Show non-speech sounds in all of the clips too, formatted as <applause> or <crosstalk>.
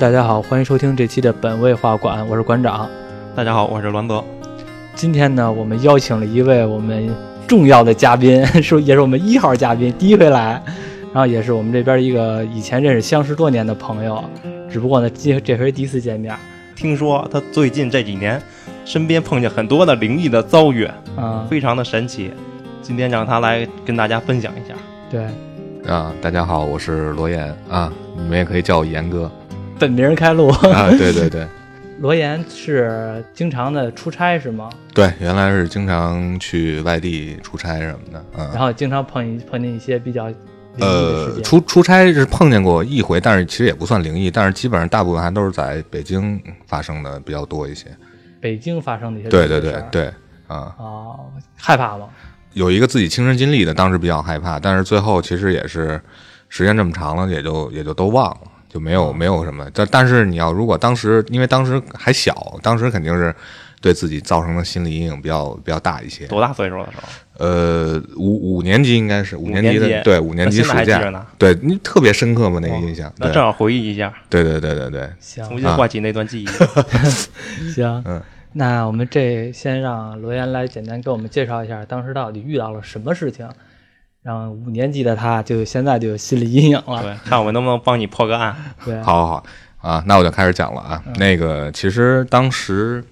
大家好，欢迎收听这期的本位画馆，我是馆长。大家好，我是栾德。今天呢，我们邀请了一位我们重要的嘉宾，<laughs> 是也是我们一号嘉宾，第一回来，然后也是我们这边一个以前认识相识多年的朋友，只不过呢，这这回第一次见面。听说他最近这几年身边碰见很多的灵异的遭遇，啊，非常的神奇。今天让他来跟大家分享一下。对，啊，大家好，我是罗岩啊，你们也可以叫我岩哥。本名开路。啊，对对对，<laughs> 罗岩是经常的出差是吗？对，原来是经常去外地出差什么的，嗯，然后经常碰一碰见一些比较呃，出出差是碰见过一回，但是其实也不算灵异，但是基本上大部分还都是在北京发生的比较多一些。北京发生的一些对对对对啊。哦，害怕吗？有一个自己亲身经历的，当时比较害怕，但是最后其实也是时间这么长了，也就也就都忘了，就没有没有什么。但但是你要如果当时因为当时还小，当时肯定是对自己造成的心理阴影比较比较大一些。多大岁数的时候？呃，五五年级应该是五年级的，对五年级暑假，对你特别深刻嘛？那个印象？那正好回忆一下。对对对对对，重新唤起那段记忆。<laughs> 行，嗯。那我们这先让罗岩来简单给我们介绍一下，当时到底遇到了什么事情，让五年级的他就现在就有心理阴影了。对，看我们能不能帮你破个案。<laughs> 对，好，好，好啊，那我就开始讲了啊。那个其实当时，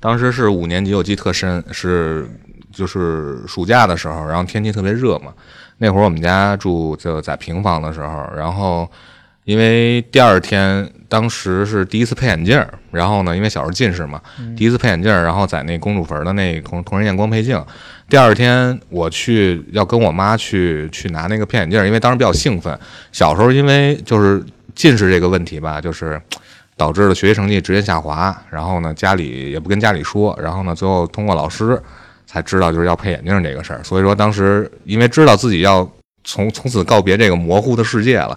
当时是五年级，我记特深，是就是暑假的时候，然后天气特别热嘛。那会儿我们家住就在平房的时候，然后。因为第二天，当时是第一次配眼镜然后呢，因为小时候近视嘛，第一次配眼镜然后在那公主坟的那同同仁验光配镜。第二天我去要跟我妈去去拿那个配眼镜因为当时比较兴奋。小时候因为就是近视这个问题吧，就是导致了学习成绩直接下滑。然后呢，家里也不跟家里说，然后呢，最后通过老师才知道就是要配眼镜这个事儿。所以说当时因为知道自己要。从从此告别这个模糊的世界了，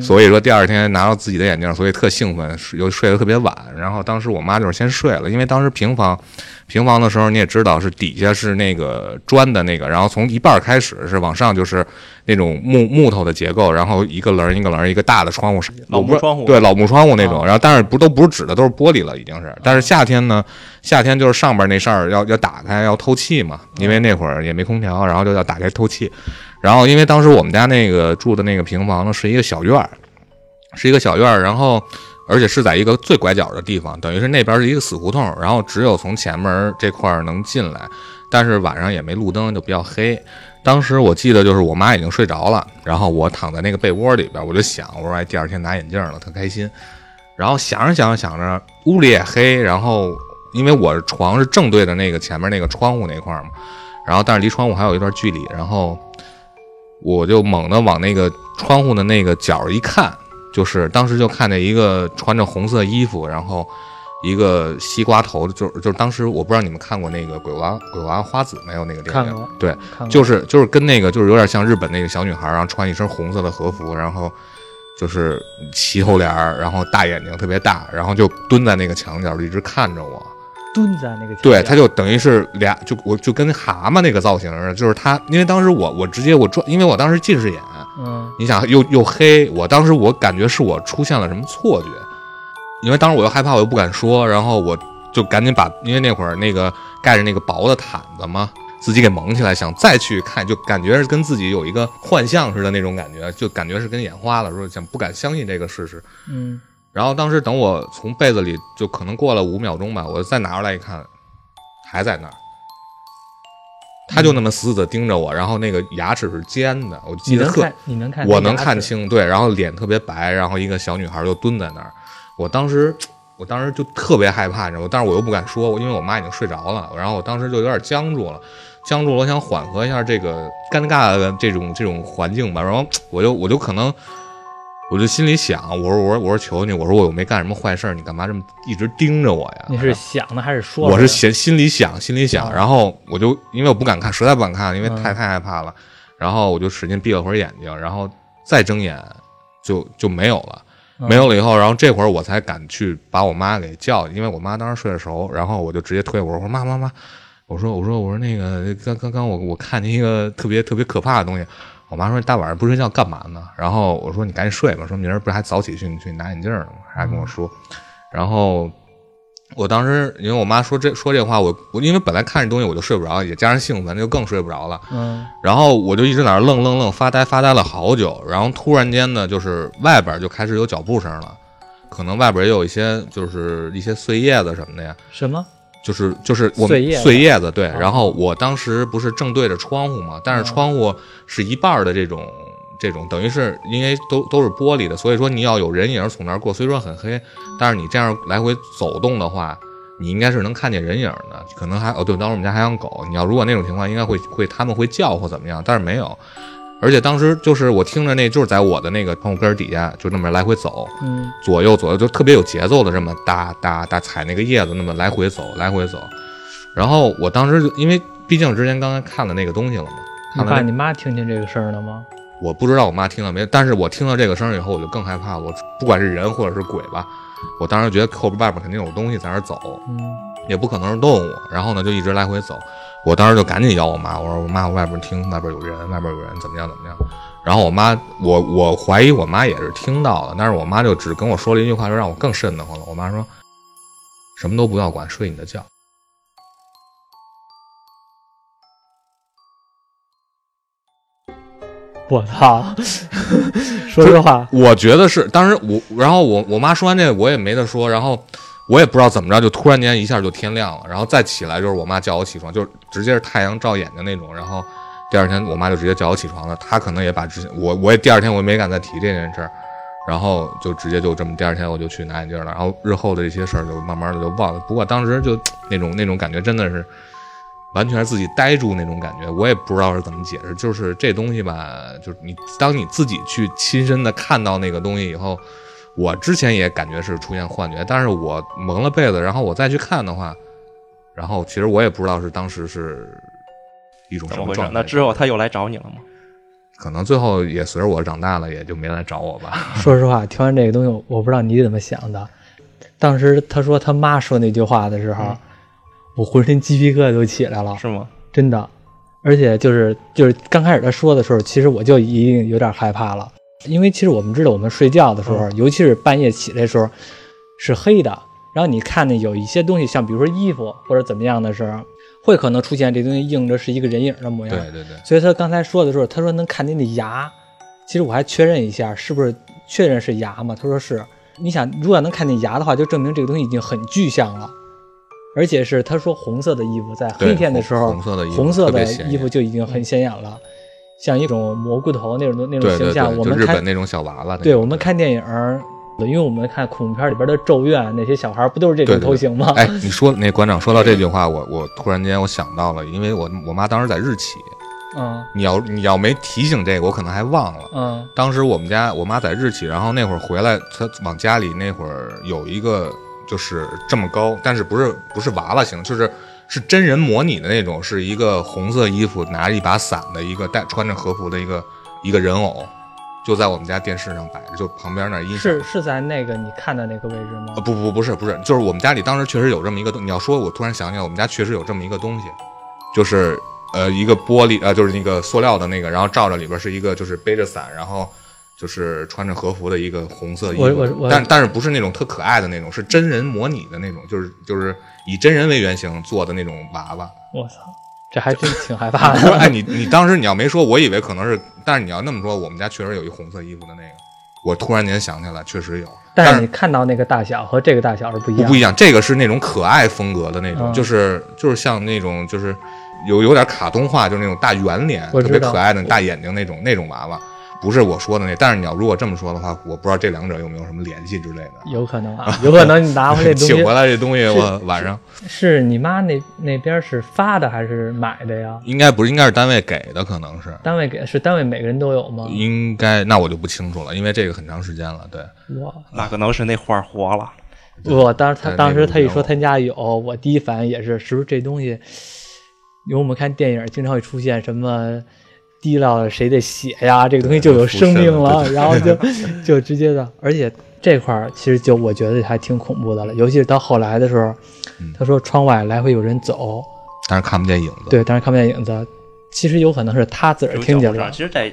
所以说第二天拿到自己的眼镜，所以特兴奋，又睡得特别晚。然后当时我妈就是先睡了，因为当时平房，平房的时候你也知道是底下是那个砖的那个，然后从一半开始是往上就是那种木木头的结构，然后一个棱一个棱一个大的窗户，老木窗户，对老木窗户那种。然后但是不都不是纸的，都是玻璃了已经是。但是夏天呢，夏天就是上边那扇儿要要打开要透气嘛，因为那会儿也没空调，然后就要打开透气。然后，因为当时我们家那个住的那个平房呢，是一个小院儿，是一个小院儿，然后而且是在一个最拐角的地方，等于是那边是一个死胡同，然后只有从前门这块儿能进来，但是晚上也没路灯，就比较黑。当时我记得就是我妈已经睡着了，然后我躺在那个被窝里边，我就想，我说哎，第二天拿眼镜了，特开心。然后想着想着想着，屋里也黑，然后因为我床是正对着那个前面那个窗户那块儿嘛，然后但是离窗户还有一段距离，然后。我就猛地往那个窗户的那个角一看，就是当时就看见一个穿着红色衣服，然后一个西瓜头，就是就是当时我不知道你们看过那个鬼娃鬼娃花子没有那个电影？对，就是就是跟那个就是有点像日本那个小女孩，然后穿一身红色的和服，然后就是齐头帘儿，然后大眼睛特别大，然后就蹲在那个墙角一直看着我。蹲在那个对，他就等于是俩，就我就跟蛤蟆那个造型似的，就是他，因为当时我我直接我转，因为我当时近视眼，嗯，你想又又黑，我当时我感觉是我出现了什么错觉，因为当时我又害怕，我又不敢说，然后我就赶紧把，因为那会儿那个盖着那个薄的毯子嘛，自己给蒙起来，想再去看，就感觉是跟自己有一个幻象似的那种感觉，就感觉是跟眼花了，说想不敢相信这个事实，嗯。然后当时等我从被子里就可能过了五秒钟吧，我再拿出来一看，还在那儿。他就那么死死的盯着我，然后那个牙齿是尖的，我记得特，你能看，我能看清，对，然后脸特别白，然后一个小女孩就蹲在那儿。我当时，我当时就特别害怕，你知道吗？但是我又不敢说，因为我妈已经睡着了。然后我当时就有点僵住了，僵住了，我想缓和一下这个尴尬的这种这种环境吧。然后我就我就可能。我就心里想，我说我说我说求你，我说我又没干什么坏事，你干嘛这么一直盯着我呀？你是想的还是说？我是心心里想，心里想，然后我就因为我不敢看，实在不敢看，因为太太害怕了。然后我就使劲闭了会儿眼睛，然后再睁眼就就没有了，没有了以后，然后这会儿我才敢去把我妈给叫，因为我妈当时睡得熟，然后我就直接推我说我说妈妈妈，我说我说我说那个刚刚刚我我看见一个特别特别可怕的东西。我妈说：“大晚上不睡觉干嘛呢？”然后我说：“你赶紧睡吧。”说明儿不是还早起去去拿眼镜呢吗？还跟我说，然后我当时因为我妈说这说这话，我我因为本来看这东西我就睡不着，也加上兴奋，就更睡不着了。嗯然后我就一直在那儿愣愣愣发呆发呆了好久，然后突然间呢，就是外边就开始有脚步声了，可能外边也有一些就是一些碎叶子什么的呀，什么？就是就是我们碎叶子碎叶子对。哦然后我当时不是正对着窗户嘛，但是嗯窗户是一半的这种这种，等于是因为都都是玻璃的，所以说你要有人影从那儿过，虽说很黑，但是你这样来回走动的话。你应该是能看见人影的，可能还哦对，当时我们家还养狗，你要如果那种情况，应该会会他们会叫或怎么样，但是没有，而且当时就是我听着那就是在我的那个窗户根儿底下就那么来回走，嗯左右左右就特别有节奏的这么哒哒哒踩那个叶子，那么来回走来回走。然后我当时就因为毕竟之前刚才看了那个东西了嘛，你爸看了那你妈听见这个事儿了吗？我不知道我妈听到没，但是我听到这个声儿以后，我就更害怕了。我不管是人或者是鬼吧，我当时觉得后边外边肯定有东西在那儿走，嗯也不可能是动物。然后呢，就一直来回走。我当时就赶紧摇我妈，我说我妈，我外边听外边有人，外边有人，怎么样怎么样。然后我妈，我我怀疑我妈也是听到了，但是我妈就只跟我说了一句话，就让我更瘆得慌了。我妈说，什么都不要管，睡你的觉。我操！说实话，我觉得是，当时我，然后我我妈说完这，我也没得说，然后我也不知道怎么着，就突然间一下就天亮了，然后再起来就是我妈叫我起床，就直接是太阳照眼睛那种，然后第二天我妈就直接叫我起床了，她可能也把之前我我也第二天我也没敢再提这件事儿，然后就直接就这么第二天我就去拿眼镜了，然后日后的这些事儿就慢慢的就忘了，不过当时就那种那种感觉真的是。完全是自己呆住那种感觉，我也不知道是怎么解释。就是这东西吧，就是你当你自己去亲身的看到那个东西以后，我之前也感觉是出现幻觉，但是我蒙了被子，然后我再去看的话，然后其实我也不知道是当时是一种什么状？态。那之后他又来找你了吗？可能最后也随着我长大了，也就没来找我吧。<laughs> 说实话，听完这个东西，我不知道你怎么想的。当时他说他妈说那句话的时候，嗯我浑身鸡皮疙瘩都起来了，是吗？真的。而且就是就是刚开始他说的时候，其实我就已经有点害怕了，因为其实我们知道，我们睡觉的时候，尤其是半夜起来的时候是黑的，然后你看见有一些东西，像比如说衣服或者怎么样的时候，会可能出现这东西映着是一个人影的模样。对对对，所以他刚才说的时候，他说能看见那牙，其实我还确认一下，是不是确认是牙嘛？他说是。你想，如果能看见牙的话，就证明这个东西已经很具象了，而且是他说红色的衣服，在黑天的时候，红红色的衣服红色的特别显眼衣服就已经很显眼了，像一种蘑菇头那种那种形象。我们日本，那种小娃娃。对我们看电影，因为我们看恐怖片里边的咒怨，那些小孩不都是这种头型吗？哎，你说那馆长说到这句话，我我突然间我想到了，因为我我妈当时在日企，嗯你要你要没提醒这个，我可能还忘了。嗯当时我们家我妈在日企，然后那会儿回来，她往家里那会儿有一个就是这么高，但是不是不是娃娃型，就是是真人模拟的那种，是一个红色衣服拿着一把伞的一个带穿着和服的一个一个人偶，就在我们家电视上摆着，就旁边那儿音响。是是在那个你看的那个位置吗啊，？不不不是不是，就是我们家里当时确实有这么一个东，你要说，我突然想起来，我们家确实有这么一个东西，就是呃一个玻璃呃就是那个塑料的那个，然后照着里边是一个就是背着伞，然后就是穿着和服的一个红色衣服，我我我但但是不是那种特可爱的那种，是真人模拟的那种，就是就是以真人为原型做的那种娃娃。我操，这还真挺害怕你说 <laughs> 哎，你你当时你要没说，我以为可能是，但是你要那么说，我们家确实有一红色衣服的那个，我突然间想起来，确实有，但是你看到那个大小和这个大小是不一样。不不一样，这个是那种可爱风格的那种，嗯就是就是像那种就是有有点卡通化，就是那种大圆脸，特别可爱的大眼睛那种那种娃娃，不是我说的那。但是你要如果这么说的话，我不知道这两者有没有什么联系之类的。有可能啊，<laughs> 有可能你拿回来东西请回来这东西，我晚上是你妈那那边是发的还是买的呀？应该不是，应该是单位给的，可能是。单位给是单位每个人都有吗？应该那我就不清楚了，因为这个很长时间了。对，哇那可能是那画活了。我当时他当时他一说他家有，我第一反应也是，是不是这东西？因为我们看电影经常会出现什么滴到谁的血呀，这个东西就有生命了，然后就 <laughs> 就直接的，而且这块儿其实就我觉得还挺恐怖的了，尤其是到后来的时候，嗯他说窗外来回有人走，但是看不见影子。对，但是看不见影子，其实有可能是他自个儿听见了。其实，在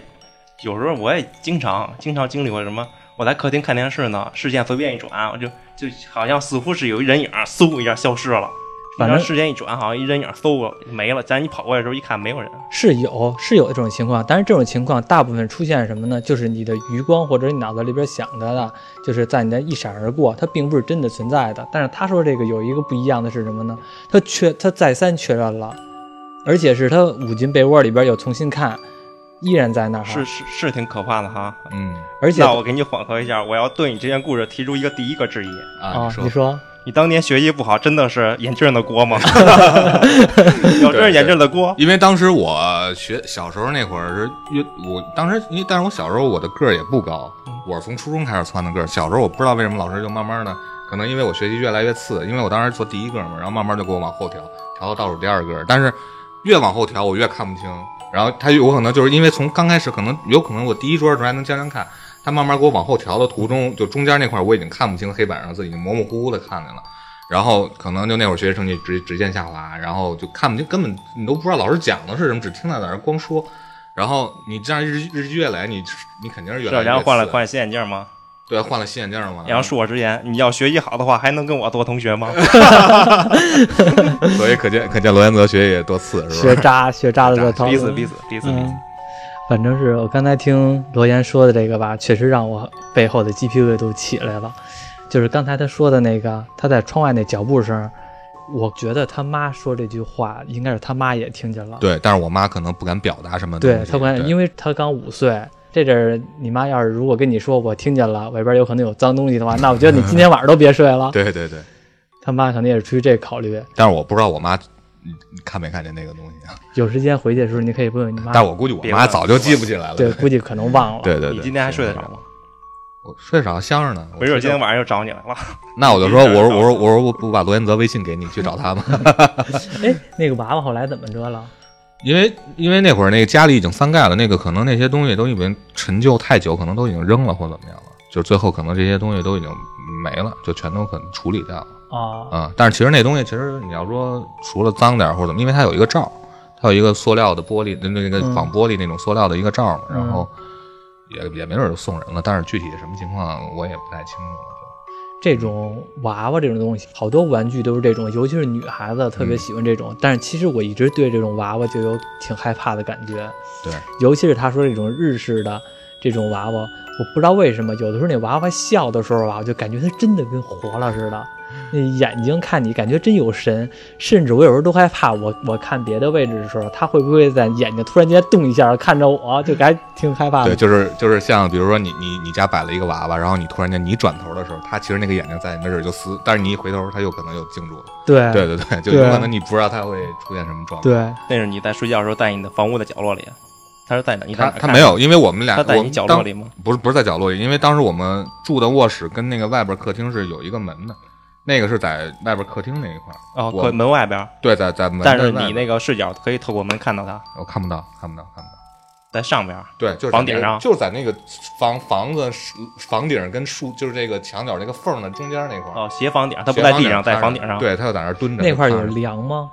有时候我也经常经常经历过什么，我在客厅看电视呢，视线随便一转，我就就好像似乎是有一人影，嗖一下消失了。反正时间一转，好像一人影嗖过没了。咱一跑过来的时候一看，没有人。是有是有这种情况，但是这种情况大部分出现什么呢？就是你的余光或者你脑子里边想着的，就是在你的一闪而过，它并不是真的存在的。但是他说这个有一个不一样的是什么呢？他确他再三确认了，而且是他捂进被窝里边又重新看，依然在那儿。是是是挺可怕的哈。嗯而且那我给你缓和一下，我要对你这件故事提出一个第一个质疑：啊，你说你当年学习不好，真的是眼镜的锅吗？<laughs> 有这是眼镜的锅？因为当时我学小时候那会儿是越我当时因为但是我小时候我的个儿也不高，我是从初中开始窜的个儿。小时候我不知道为什么老师就慢慢的，可能因为我学习越来越次，因为我当时做第一个嘛，然后慢慢就给我往后调，调到倒数第二个。但是越往后调我越看不清，然后他有可能就是因为从刚开始可能有可能我第一桌的时候还能将将看，他慢慢给我往后调的途中，就中间那块儿我已经看不清黑板上字，已经模模糊糊的看见了。然后可能就那会儿学习成绩直直线下滑，然后就看不清，根本你都不知道老师讲的是什么，只听他在那光说。然后你这样日日积月累，你你肯定是越，来越然后换了次换新眼镜吗？对换了新眼镜嘛。然后恕我直言，你要学习好的话，还能跟我做同学吗？<laughs> 所以可见可见罗元泽学习也多次是吧学？渣学渣的这套逼死逼死逼死逼死嗯！，反正是我刚才听罗岩说的这个吧，确实让我背后的鸡皮疙瘩都起来了。就是刚才他说的那个，他在窗外那脚步声，我觉得他妈说这句话，应该是他妈也听见了。对，但是我妈可能不敢表达什么。对他不敢，因为为他刚五岁。这阵儿你妈要是如果跟你说我听见了外边有可能有脏东西的话，<laughs> 那我觉得你今天晚上都别睡了。对对对，他妈可能也是出于这考虑。但是我不知道我妈嗯看没看见那个东西啊。有时间回去的时候，你可以问问你妈。但我估计我妈早就记不起来了。对，估计可能忘了。对对对。你今天还睡得着吗？我睡得着，香着呢。我没准今天晚上又找你来了。<laughs> 那我就说，我说我说我说我不把罗元泽微信给你去找他吗？<laughs> 哎，那个娃娃后来怎么着了？因为因为那会儿那个家里已经翻盖了，那个可能那些东西都已经陈旧太久，可能都已经扔了或怎么样了，就最后可能这些东西都已经没了，就全都可能处理掉了啊，啊、但是其实那东西其实你要说除了脏点儿或者怎么，因为它有一个罩儿，它有一个塑料的玻璃那那个嗯仿玻璃那种塑料的一个罩儿嘛，嗯然后也也没准儿就送人了，但是具体什么情况我也不太清楚了。这种娃娃这种东西，好多玩具都是这种，尤其是女孩子特别嗯喜欢这种。但是其实我一直对这种娃娃就有挺害怕的感觉，对，尤其是他说这种日式的这种娃娃，我不知道为什么，有的时候那娃娃笑的时候吧，我就感觉它真的跟活了似的，那眼睛看你感觉真有神，甚至我有时候都害怕，我我看别的位置的时候，他会不会在眼睛突然间动一下看着我，就还挺害怕的。对，就是就是像比如说你你你家摆了一个娃娃，然后你突然间你转头的时候，他其实那个眼睛在没准儿就撕，但是你一回头，他又可能又静住了。对对对对，就有可能你不知道他会出现什么状况。对那是你在睡觉的时候在你的房屋的角落里，他是在哪？你看他他没有，因为我们俩他在你我们角落里吗？不是不是在角落里，因为当时我们住的卧室跟那个外边客厅是有一个门的，那个是在外边客厅那一块儿。哦，门外边，对，在在门但是你那个视角可以透过门看到它，我看不到，看不到，看不到。在上边。对，就是在那个房顶上就是在那个房房子房顶跟树，就是这个墙角那个缝的中间那块儿。哦，斜房顶，它不在地上，在房顶上。，对，它就在那儿蹲着。那块儿有梁吗？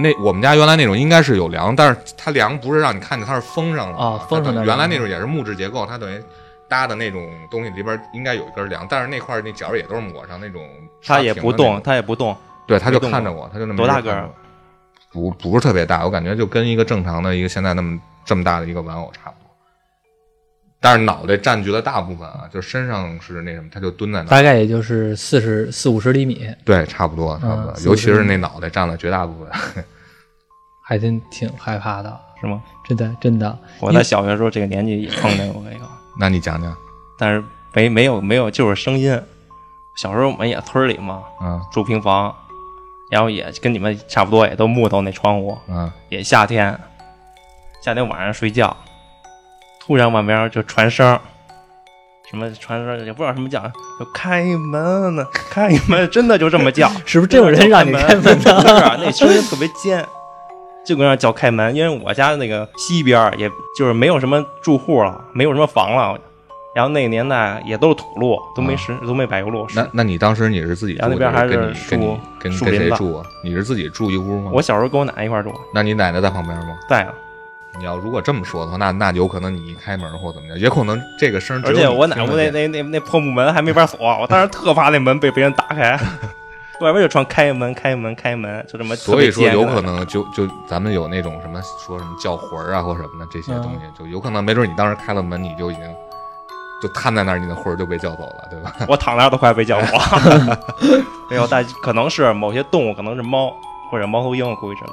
那我们家原来那种应该是有梁，但是它梁不是让你看见它是封上了哦封上的它原来那种也是木质结构，它等于搭的那种东西里边应该有一根梁，但是那块那角也都是抹上那种它也不动，它也不动。对，他就看着我，他就那么多大个？不不是特别大，我感觉就跟一个正常的一个现在那么这么大的一个玩偶差不多。但是脑袋占据了大部分啊，就身上是那什么，他就蹲在那儿。大概也就是四十四五十厘米，对，差不多，差不多。嗯尤其是那脑袋占了绝大部分。<laughs> 还真挺害怕的，是吗？真的真的。我在小学时候这个年纪也碰见过一个，那你讲讲，但是没没有没有，就是声音。小时候我们也村里嘛，嗯住平房，然后也跟你们差不多，也都木头那窗户，嗯，也夏天，夏天晚上睡觉，突然外面就传声，什么传声也不知道什么叫，就开门呢，开门，真的就这么叫，<laughs> 是不是这种人让你开门不是？啊，那声音特别尖，就跟那叫开门。因为我家那个西边儿，也就是没有什么住户了，没有什么房了。然后那个年代也都是土路，都没石，都没柏油路。那那你当时你是自己住，然后那边还是跟你跟你树跟谁住啊？你是自己住一屋吗？我小时候跟我奶奶一块住，那你奶奶在旁边吗？在啊，你要如果这么说的话，那那有可能你一开门或怎么样，也可能这个声而且我奶屋听得见那那那那破木门还没法锁，我当时特怕那门被别人打开，外边就传开门开门开门，就这么所以说有可能就就咱们有那种什么说什么叫魂儿啊或什么的这些东西，就有可能没准你当时开了门，你就已经就瘫在那儿，你的魂儿就被叫走了，对吧？<laughs> 我躺那儿都快被叫活。<laughs> 没有，但可能是某些动物，可能是猫或者猫头鹰，估计之类。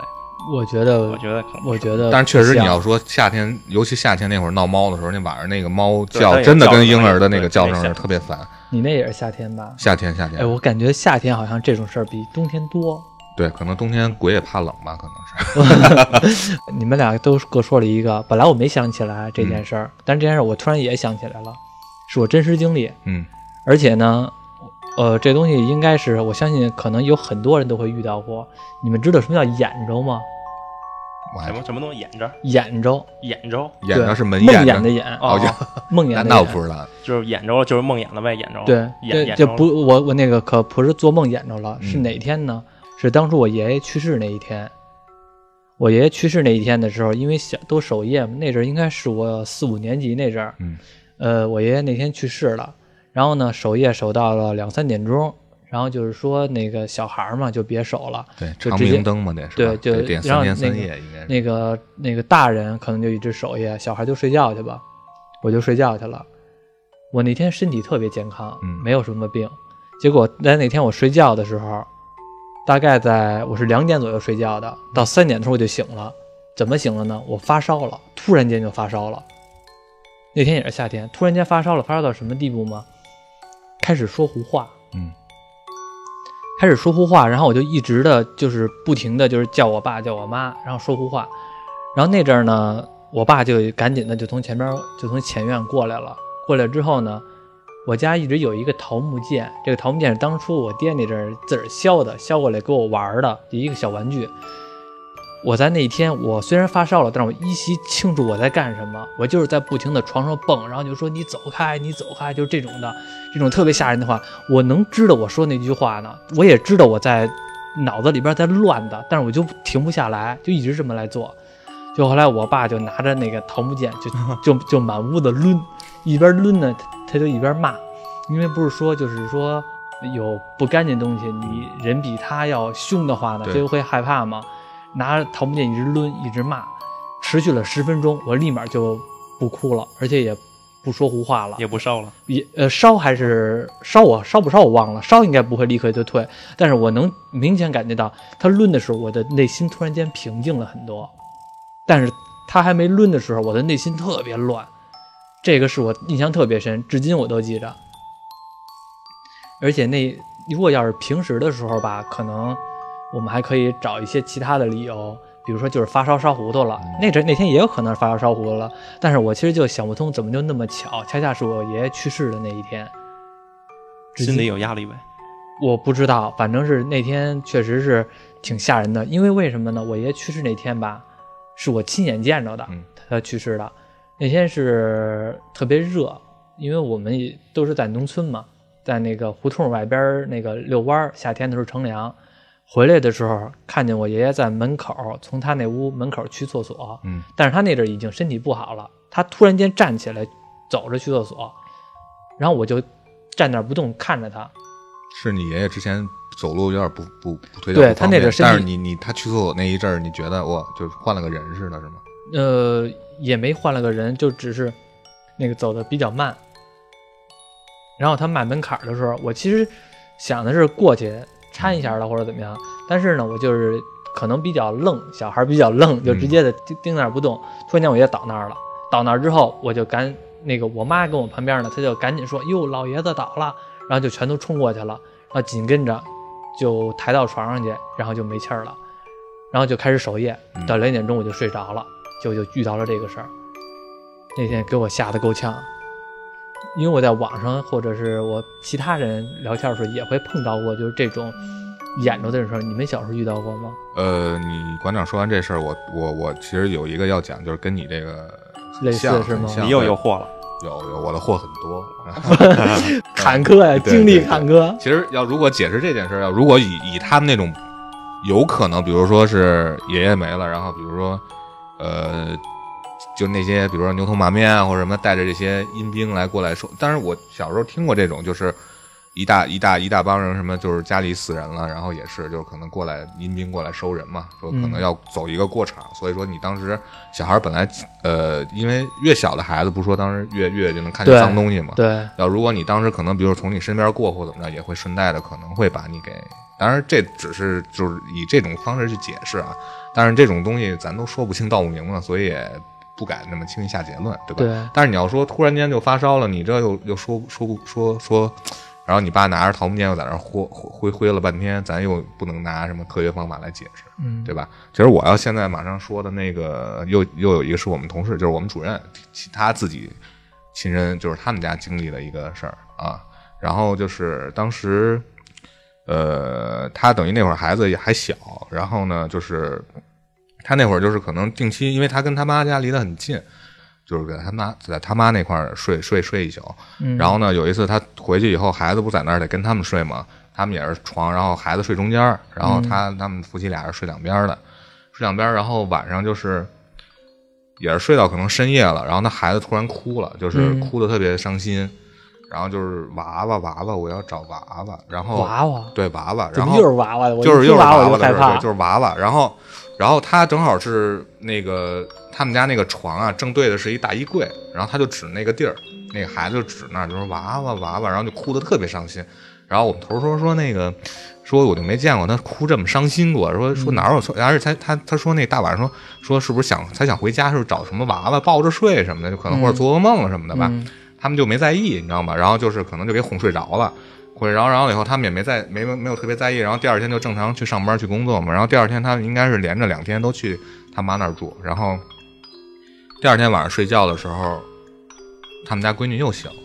我觉得我觉得可能我觉得，但是确实你要说夏天，尤其夏天那会儿闹猫的时候，那晚上那个猫叫真的跟婴儿的那个叫声是特别烦。你那也是夏天吧？夏天夏天哎，，我感觉夏天好像这种事儿比冬天多。对，可能冬天鬼也怕冷吧，可能是。<laughs> 你们俩都各说了一个，本来我没想起来这件事儿，但是这件事儿我突然也想起来了，是我真实经历，嗯而且呢，呃，这东西应该是我相信可能有很多人都会遇到过。你们知道什么叫眼周吗？什么什么东西眼着？眼周，眼着，对眼着是门梦魇的，魇的眼，哦，梦魇的 <laughs> 那那我眼不知道。就是眼着就是梦魇了呗，眼着对，眼眼着不我我那个可不是做梦眼着了，是嗯。哪天呢？是当初我爷爷去世那一天。我爷爷去世那一天的时候，因为小都守夜嘛，那阵儿应该是我四五年级那阵儿，嗯。呃，我爷爷那天去世了，然后呢守夜守到了两三点钟，然后就是说那个小孩嘛就别守了，对，长就直接明灯嘛，得是吧对就点然后三天三那个夜应该是。那个那个大人可能就一直守夜，小孩就睡觉去吧，我就睡觉去了。我那天身体特别健康，嗯没有什么病。结果在那天我睡觉的时候，大概在我是两点左右睡觉的，到三点的时候我就醒了。怎么醒了呢？我发烧了，突然间就发烧了。那天也是夏天，突然间发烧了，发烧到什么地步吗？开始说胡话，嗯，开始说胡话，然后我就一直的就是不停的就是叫我爸叫我妈，然后说胡话，然后那阵儿呢，我爸就赶紧的就从前边就从前院过来了，过来之后呢，我家一直有一个桃木剑，这个桃木剑是当初我爹那阵儿自个儿削的，削过来给我玩的一个小玩具。我在那一天，我虽然发烧了，但是我依稀清楚我在干什么。我就是在不停的床上蹦，然后就说你走开，你走开，就是这种的，这种特别吓人的话。我能知道我说那句话呢，我也知道我在脑子里边在乱的，但是我就停不下来，就一直这么来做。就后来我爸就拿着那个桃木剑，就 <laughs> 就就满屋子抡，一边抡呢，他就一边骂，因为不是说就是说有不干净东西，你人比他要凶的话呢，他就会害怕嘛。拿着桃木剑一直抡，一直骂，持续了十分钟，我立马就不哭了，而且也不说胡话了，也不烧了。也呃烧还是烧我烧不烧我忘了，烧应该不会立刻就退，但是我能明显感觉到他抡的时候，我的内心突然间平静了很多，但是他还没抡的时候，我的内心特别乱，这个是我印象特别深，至今我都记着。而且那如果要是平时的时候吧，可能我们还可以找一些其他的理由，比如说就是发烧烧糊涂了，那阵那天也有可能是发烧烧糊涂了，但是我其实就想不通，怎么就那么巧，恰恰是我爷爷去世的那一天。心里有压力呗。我不知道，反正是那天确实是挺吓人的。因为为什么呢？我爷爷去世那天吧，是我亲眼见着的，嗯他去世的那天是特别热，因为我们也都是在农村嘛，在那个胡同外边那个遛弯儿，夏天的时候乘凉。回来的时候，看见我爷爷在门口，从他那屋门口去厕所，嗯，但是他那阵儿已经身体不好了，他突然间站起来，走着去厕所，然后我就站那儿不动看着他，是你爷爷之前走路有点不不不腿脚对他那阵身体但是你你他去厕所那一阵儿，你觉得哇，就换了个人似的，是吗？呃，也没换了个人，就只是那个走的比较慢。然后他迈门槛儿的时候，我其实想的是过去搀一下了或者怎么样，但是呢，我就是可能比较愣，小孩儿比较愣，就直接的盯盯那儿不动。突然间我就倒那儿了，倒那儿之后，我就赶那个我妈跟我旁边呢，她就赶紧说：“哟，老爷子倒了。”然后就全都冲过去了，然后紧跟着就抬到床上去，然后就没气儿了，然后就开始守夜，到两点钟我就睡着了。就就遇到了这个事儿，那天给我吓得够呛，因为我在网上或者是我其他人聊天的时候也会碰到过，就是这种演着的时候，你们小时候遇到过吗？呃，你馆长说完这事儿，我我我其实有一个要讲，就是跟你这个类似像是吗你又有货了，有有我的货很多。<laughs> <laughs> 坎坷呀，对经历坎坷，其实要如果解释这件事儿，要如果以以他们那种有可能，比如说是爷爷没了，然后比如说呃就那些比如说牛头马面啊或者什么，带着这些阴兵来过来收。但是我小时候听过这种，就是一大一大一大帮人什么，就是家里死人了，然后也是就是可能过来阴兵过来收人嘛，说可能要走一个过场，所以说你当时小孩本来呃，因为越小的孩子不是说当时越越就能看见脏东西嘛，对，要如果你当时可能，比如从你身边过或怎么着，也会顺带的可能会把你给。当然，这只是就是以这种方式去解释啊。但是这种东西咱都说不清道不明了，所以也不敢那么轻易下结论，对吧？对但是你要说突然间就发烧了，你这又又说说说说，然后你爸拿着桃木剑又在那儿挥挥挥了半天，咱又不能拿什么科学方法来解释，嗯，对吧？其实我要现在马上说的那个，又又有一个是我们同事，就是我们主任，其他自己亲身，就是他们家经历的一个事儿啊。然后就是当时，呃，他等于那会儿孩子也还小，然后呢，就是他那会儿就是可能定期，因为他跟他妈家离得很近，就是给他妈在他妈那块儿睡睡睡一宿。嗯然后呢，有一次他回去以后，孩子不在那儿得跟他们睡嘛，他们也是床，然后孩子睡中间儿，然后他他们夫妻俩是睡两边儿的，睡两边儿，然后晚上就是也是睡到可能深夜了，然后那孩子突然哭了，就是嗯哭的特别伤心，然后就是娃娃娃娃，我要找娃娃，然后娃娃，对娃娃，然后么又是娃娃的？就是又是娃娃的事儿，我就害怕对，就是娃娃。然后，然后他正好是那个他们家那个床啊，正对的是一大衣柜，然后他就指那个地儿，那个孩子就指那儿，就说娃娃娃娃，然后就哭得特别伤心。然后我们头儿说说那个，说我就没见过他哭这么伤心过，说说哪有错，而且他他他说那大晚上说说是不是想他想回家，是不是找什么娃娃抱着睡什么的，就可能或者做噩梦了什么的吧。嗯他们就没在意，你知道吗？然后就是可能就给哄睡着了，哄睡着，然后以后他们也没在没没有特别在意，然后第二天就正常去上班去工作嘛。然后第二天他们应该是连着两天都去他妈那儿住，然后第二天晚上睡觉的时候，他们家闺女又醒了，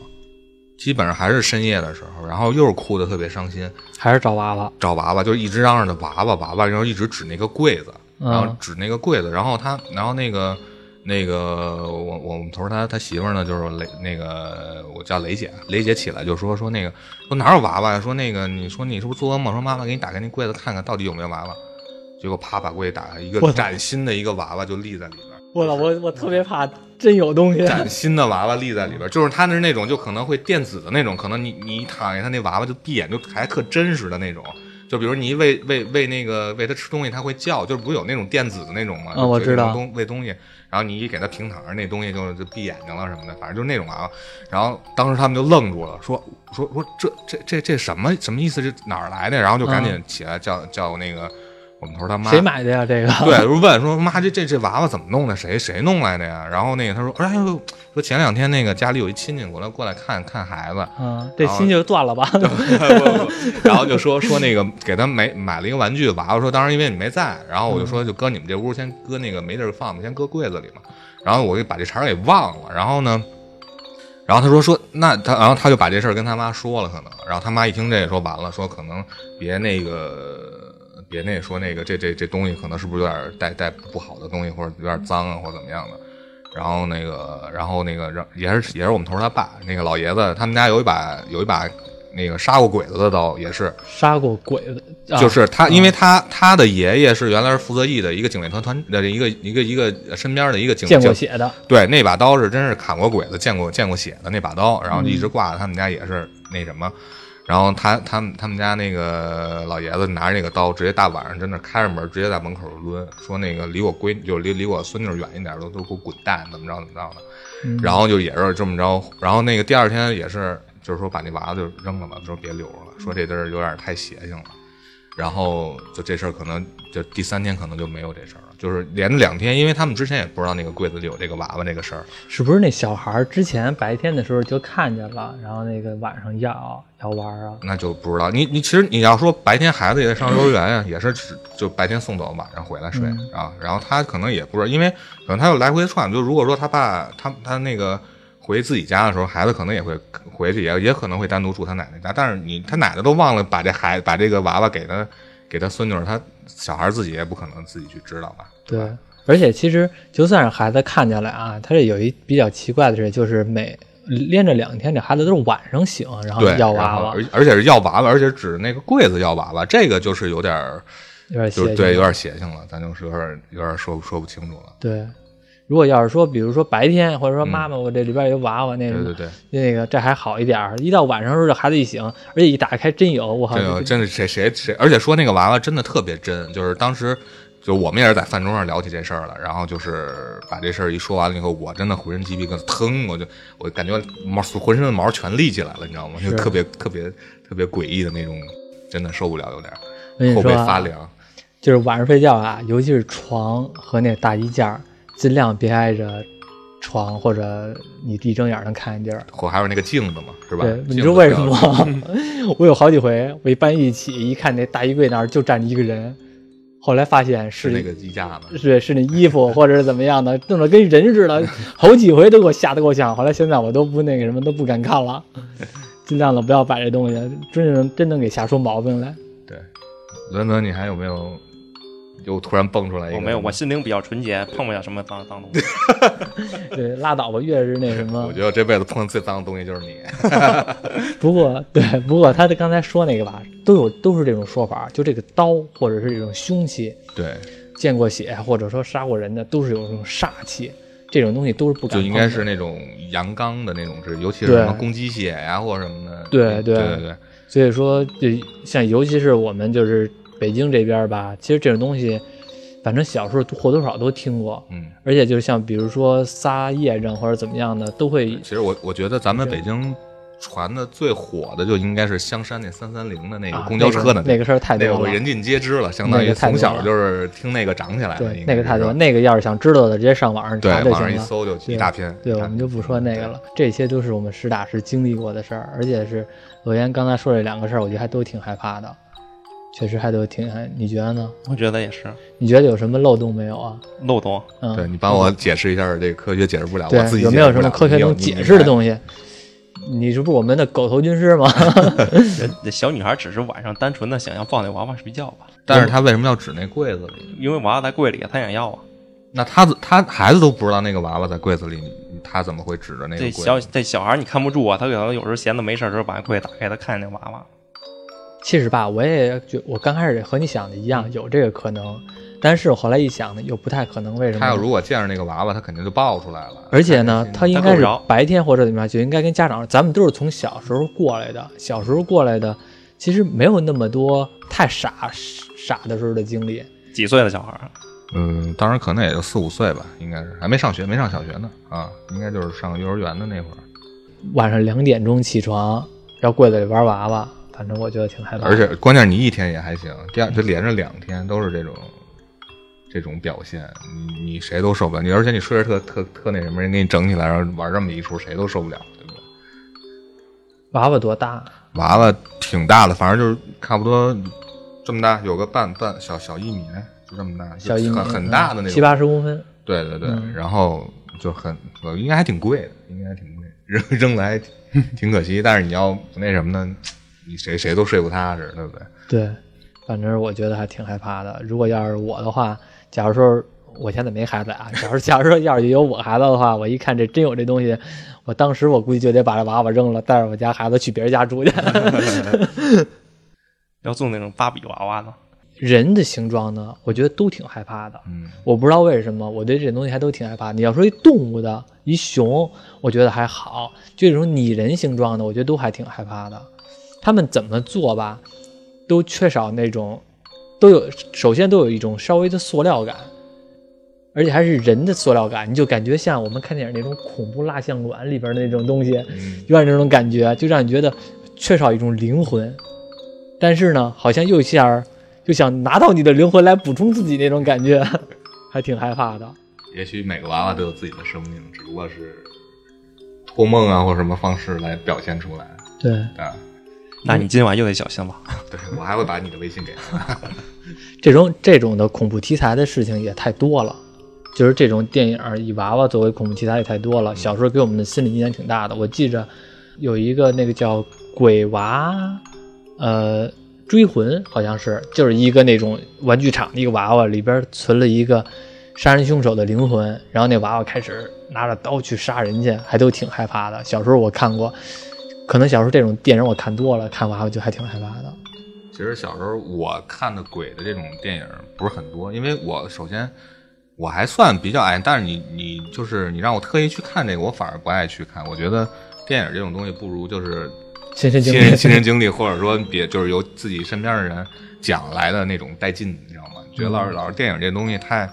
基本上还是深夜的时候，然后又是哭的特别伤心，还是找娃娃，找娃娃，就一直嚷嚷着娃娃娃娃，然后一直指那个柜子，然后嗯指那个柜子，然后他，然后那个那个我我们头儿他他媳妇儿呢，就是雷那个我叫雷姐，雷姐起来就说说那个说哪有娃娃呀？说那个你说你是不是做噩梦？说妈妈给你打开那柜子看看到底有没有娃娃。结果啪把柜子打开，一个崭新的一个娃娃就立在里边儿。我操，我我特别怕真有东西。崭新的娃娃立在里边儿，就是它是那种就可能会电子的那种，可能你你一躺下，它那娃娃就闭眼就还特真实的那种。就比如你一喂喂喂那个喂它吃东西，它会叫，就是不是有那种电子的那种吗？嗯我知道东喂东西，然后你一给他平躺着，那东西就就闭眼睛了什么的，反正就是那种娃娃。然后当时他们就愣住了，说说说这这这这什么什么意思？这哪儿来的？然后就赶紧起来叫叫那个我们头儿他妈谁买的呀？这个？对，就问说妈，这这这娃娃怎么弄的？谁谁弄来的呀？然后那个他说，哎呦，说前两天那个家里有一亲戚过来过来看看孩子，嗯，这心就断了吧？<laughs> 然后就说说那个给他买买了一个玩具娃娃，说当时因为你没在，然后我就说就搁你们这屋，先搁那个没地儿放，先搁柜子里嘛。然后我就把这茬儿给忘了，然后呢，然后他说说那他，然后他就把这事儿跟他妈说了，可能，然后他妈一听这说完了，说可能别那个别那说那个这这这东西可能是不是有点带带不好的东西，或者有点脏啊，或者怎么样的。然后那个，然后那个，也是也是我们头儿他爸那个老爷子，他们家有一把有一把那个杀过鬼子的刀，也是，杀过鬼子，啊就是他，因为他他的爷爷是原来是负责义的一个警卫团团的一个一个一个身边的一个警见过血的。对，那把刀是真是砍过鬼子、见过见过血的那把刀，然后一直挂在他们家也是那什么，然后他他们他们家那个老爷子拿着那个刀，直接大晚上真的开着门，直接在门口抡，说那个离我闺就离离我孙女远一点，都都给我滚蛋，怎么着怎么着的。嗯然后就也是这么着，然后那个第二天也是，就是说把那娃娃就扔了吧，说别留着了，说这地儿有点太邪性了。然后就这事儿可能就第三天可能就没有这事儿了，就是连着两天，因为他们之前也不知道那个柜子里有这个娃娃这个事儿。是不是那小孩儿之前白天的时候就看见了，然后那个晚上要要玩啊？那就不知道。你你其实你要说白天孩子也在上幼儿园呀，也是就白天送走，晚上回来睡、嗯啊。然后他可能也不知道，因为可能他又来回窜。就如果说他爸他他那个回自己家的时候，孩子可能也会回去，也也可能会单独住他奶奶家。但是你他奶奶都忘了把这孩把这个娃娃给他给他孙女儿，他小孩自己也不可能自己去知道吧？对吧，而且其实就算是孩子看见了啊，他这有一比较奇怪的事，就是每连着两天，这孩子都是晚上醒，然后，要娃娃，而而且是要娃娃，而且指那个柜子要娃娃，这个就是有点儿有点对有点邪性了，咱就是有点有点说说不清楚了。对，如果要是说，比如说白天，或者说嗯妈妈，我这里边有娃娃，那个对对对，那个这还好一点儿。一到晚上的时候，这孩子一醒，而且一打开真有，我靠，真的谁谁谁，而且说那个娃娃真的特别真，就是当时就我们也是在饭桌上聊起这事儿了，然后就是把这事儿一说完了以后，我真的浑身鸡皮疙瘩腾，我就我感觉毛浑身的毛全立起来了，你知道吗？就特别特别特别诡异的那种，真的受不了，有点后背发凉。就是晚上睡觉啊，尤其是床和那大衣架儿，尽量别挨着床或者你一睁眼能看见地儿。或还有那个镜子嘛，是吧？对，你知道为什么吗？<laughs> 我有好几回，我一半夜一起一看那大衣柜那儿就站着一个人，后来发现是是那个衣架子？是是那衣服或者是怎么样的，弄得跟人似的，好几回都给我吓得够呛。后来现在我都不那个什么都不敢看了，<laughs> 尽量的不要摆这东西，真能真能给吓出毛病来。对，伦伦，你还有没有？又突然蹦出来一个，我没有，我心灵比较纯洁，碰不了什么脏脏东西。<laughs> 对，拉倒吧，越是那什么 <laughs> 我。觉得我这辈子碰的最脏的东西就是你。<laughs> 不过对，不过他的刚才说那个吧，都有都是这种说法，就这个刀或者是这种凶器，对，见过血或者说杀过人的，都是有这种煞气，这种东西都是不敢就应该是那种阳刚的那种，是尤其是什么公鸡血呀或者什么的。对对对对对，所以说，就像尤其是我们就是北京这边吧，其实这种东西，反正小时候或多或少都听过，嗯，而且就像比如说撒癔症或者怎么样的，都会其实我我觉得咱们北京传的最火的就应该是香山那三三零的那个啊公交车的那个那个事儿太多了。那个人尽皆知了，相当于从小就是听那个长起来的。对那个太多，吧那个要是想知道的，直接上网上对查就网上。一搜就一大篇。对，我们就不说那个了，这些都是我们实打实经历过的事儿，而且是罗岩刚才说这两个事儿，我觉得还都挺害怕的，确实还都挺害。你觉得呢？我觉得也是你觉得有什么漏洞没有啊？漏洞。嗯，对你帮我解释一下这个科学解释不了，我自己有没有什么科学能能解释的东西？你这不是我们的狗头军师吗？<laughs> 人这小女孩只是晚上单纯的想要抱那娃娃睡觉吧，但是她为什么要指那柜子里？因为娃娃在柜里，她想要啊。那她她孩子都不知道那个娃娃在柜子里，她怎么会指着那个柜子？这小这小孩你看不住啊，他可能有时候闲的没事的时候把柜打开，他看见那娃娃。其实吧，我也觉我刚开始和你想的一样，有这个可能，但是我后来一想呢，又不太可能。为什么？他要如果见着那个娃娃，他肯定就抱出来了。而且呢，他应该是白天或者怎么样，就应该跟家长，咱们都是从小时候过来的，小时候过来的，其实没有那么多太傻傻的时候的经历。几岁的小孩儿？嗯，当时可能也就四五岁吧，应该是还没上学，没上小学呢啊，应该就是上幼儿园的那会儿。晚上两点钟起床，要柜子里玩娃娃，反正我觉得挺害怕。而且关键你一天也还行，第二就连着两天都是这种这种表现，你你谁都受不了。你而且你睡着特特特那什么，人给你整起来，然后玩这么一出，谁都受不了，对不对？娃娃多大？娃娃挺大的，反正就是差不多这么大，有个半半小小一米，就这么大，小一米很很大的那种，七八十公分。对对对，嗯然后就很呃应该还挺贵的，应该还挺贵，扔扔了还挺 <laughs> 挺可惜。但是你要不那什么呢，你谁谁都睡不踏实，对不对？对，反正我觉得还挺害怕的。如果要是我的话，假如说我现在没孩子啊，假如 <laughs> 假如说要是有我孩子的话，我一看这真有这东西，我当时我估计就得把这娃娃扔了，带着我家孩子去别人家住去。<laughs> 要做那种芭比娃娃呢？人的形状呢，我觉得都挺害怕的。嗯，我不知道为什么，我对这东西还都挺害怕。你要说一动物的，一熊，我觉得还好；就这种拟人形状的，我觉得都还挺害怕的。他们怎么做吧，都缺少那种，都有首先都有一种稍微的塑料感，而且还是人的塑料感，你就感觉像我们看电影那种恐怖蜡像馆里边的那种东西，嗯有点那种感觉，就让你觉得缺少一种灵魂。但是呢，好像又像就想拿到你的灵魂来补充自己那种感觉，<laughs> 还挺害怕的。也许每个娃娃都有自己的生命，只不过是托梦啊或者什么方式来表现出来对，啊。那你今晚又得小心了。<laughs> 对我还会把你的微信给他。<laughs> 这种这种的恐怖题材的事情也太多了，就是这种电影以娃娃作为恐怖题材也太多了。小时候给我们的心理影响挺大的。我记着有一个那个叫《鬼娃》，呃，追魂好像是，就是一个那种玩具厂的一个娃娃，里边存了一个杀人凶手的灵魂，然后那娃娃开始拿着刀去杀人去，还都挺害怕的。小时候我看过，可能小时候这种电影我看多了，看完我就还挺害怕的。其实小时候我看的鬼的这种电影不是很多，因为我首先我还算比较爱，但是你你就是你让我特意去看这个，我反而不爱去看。我觉得电影这种东西不如就是亲身经历，亲身经历，或者说别就是由自己身边的人讲来的那种带劲，你知道吗？觉得老是老是电影这东西太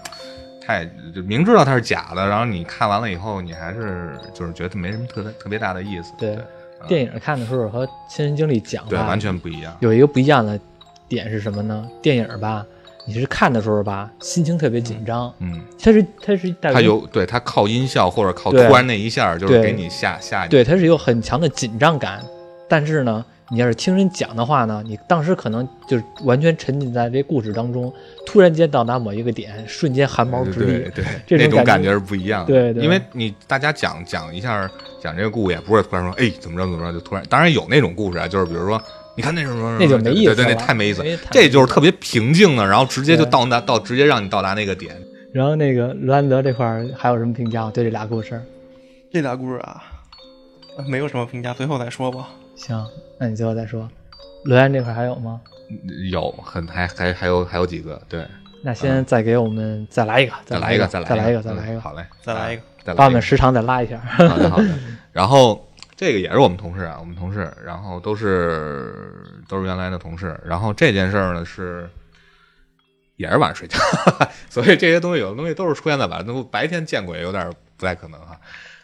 太就明知道它是假的，然后你看完了以后，你还是就是觉得没什么特别特别大的意思。对对电影看的时候和亲身经历讲对，吧，完全不一样。有一个不一样的点是什么呢？电影吧，你是看的时候吧，心情特别紧张，嗯，它是它是带它有对它靠音效或者靠突然那一下，就是给你吓吓你。对，它是有很强的紧张感，但是呢，你要是听人讲的话呢，你当时可能就是完全沉浸在这故事当中，突然间到达某一个点，瞬间汗毛直立对。对，这种感觉那种感觉是不一样的。对对因为你大家讲讲一下讲这个故事，也不是突然说哎怎么着怎么着就突然，当然有那种故事啊，就是比如说你看那什么，那就没意思对对，了那太没意思。这就是特别平静的，然后直接就到达到直接让你到达那个点。然后那个罗兰德这块儿还有什么评价？对这俩故事？这俩故事啊，没有什么评价，最后再说吧。行，那你最后再说。罗安这块还有吗？有很还还还有还有几个，对，那先再给我们再来一个，再来一个，再再来一个，再来一个，嗯好嘞，再来一个，再来一个把我们时长再拉一下。好的好 <laughs> 的。然后这个也是我们同事啊，我们同事，然后都是都是原来的同事。然后这件事儿呢是也是晚上睡觉，<laughs> 所以这些东西有的东西都是出现在晚上，都白天见鬼有点不太可能哈。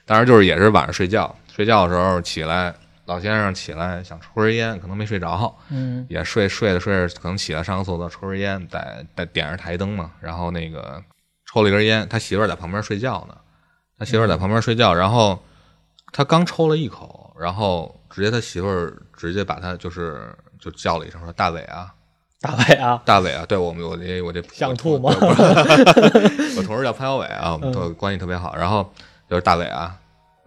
当然就是也是晚上睡觉，睡觉的时候起来，老先生起来想抽根烟，可能没睡着，嗯。也睡睡着睡着，可能起来上个厕所抽根烟，在在点着台灯嘛，然后那个抽了一根烟，他媳妇儿在旁边睡觉呢，他媳妇儿在旁边睡觉，然后他刚抽了一口，然后直接他媳妇儿直接把他就是就叫了一声说大伟啊，大伟啊，大伟啊，对我们我这我这想吐吗？<laughs> 我同事叫潘小伟啊，我们都嗯关系特别好，然后就是大伟啊，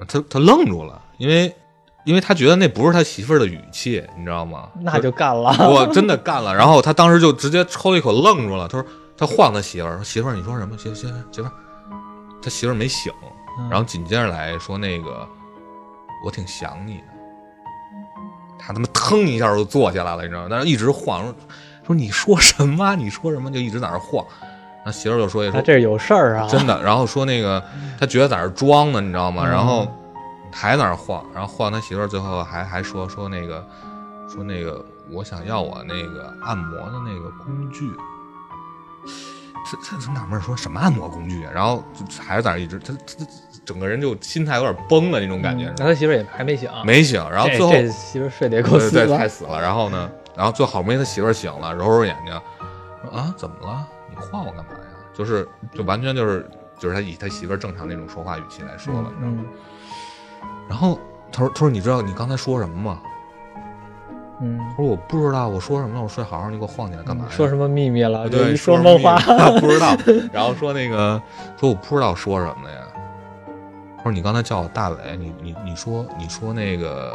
他他愣住了，因为因为他觉得那不是他媳妇儿的语气，你知道吗？那就干了。<laughs> 我真的干了，然后他当时就直接抽了一口，愣住了。他说他晃他媳妇儿，说媳妇儿你说什么？媳媳媳妇儿，他媳妇儿没醒，嗯然后紧接着来说那个我挺想你的。他他妈腾一下就坐下来了，你知道吗？但是一直晃，说说你说什么？你说什么？就一直在那晃。那媳妇儿就说一说他这有事儿啊！真的，然后说那个他觉得在那装呢，你知道吗？嗯然后还在那晃，然后晃他媳妇儿，最后还还说说那个说那个我想要我那个按摩的那个工具。他他他纳闷说什么按摩工具啊？然后就还是在那一直他他他整个人就心态有点崩了那种感觉，嗯那他媳妇儿也还没醒，没醒。然后最后媳妇儿睡得也够死对，太。死了。然后呢，然后最后好不容易他媳妇儿醒了，揉揉眼睛，说啊，怎么了？你晃我干嘛呀？就是就完全就是就是他以他媳妇儿正常那种说话语气来说了，你知道吗？然后他说他说你知道你刚才说什么吗？嗯，他说我不知道，我说什么了？我睡好好，你给我晃起来干嘛呀？说什么秘密了？对，说梦话。<laughs> 不知道。<laughs> 然后说那个说我不知道说什么了呀。他说你刚才叫我大伟，你你你说你说那个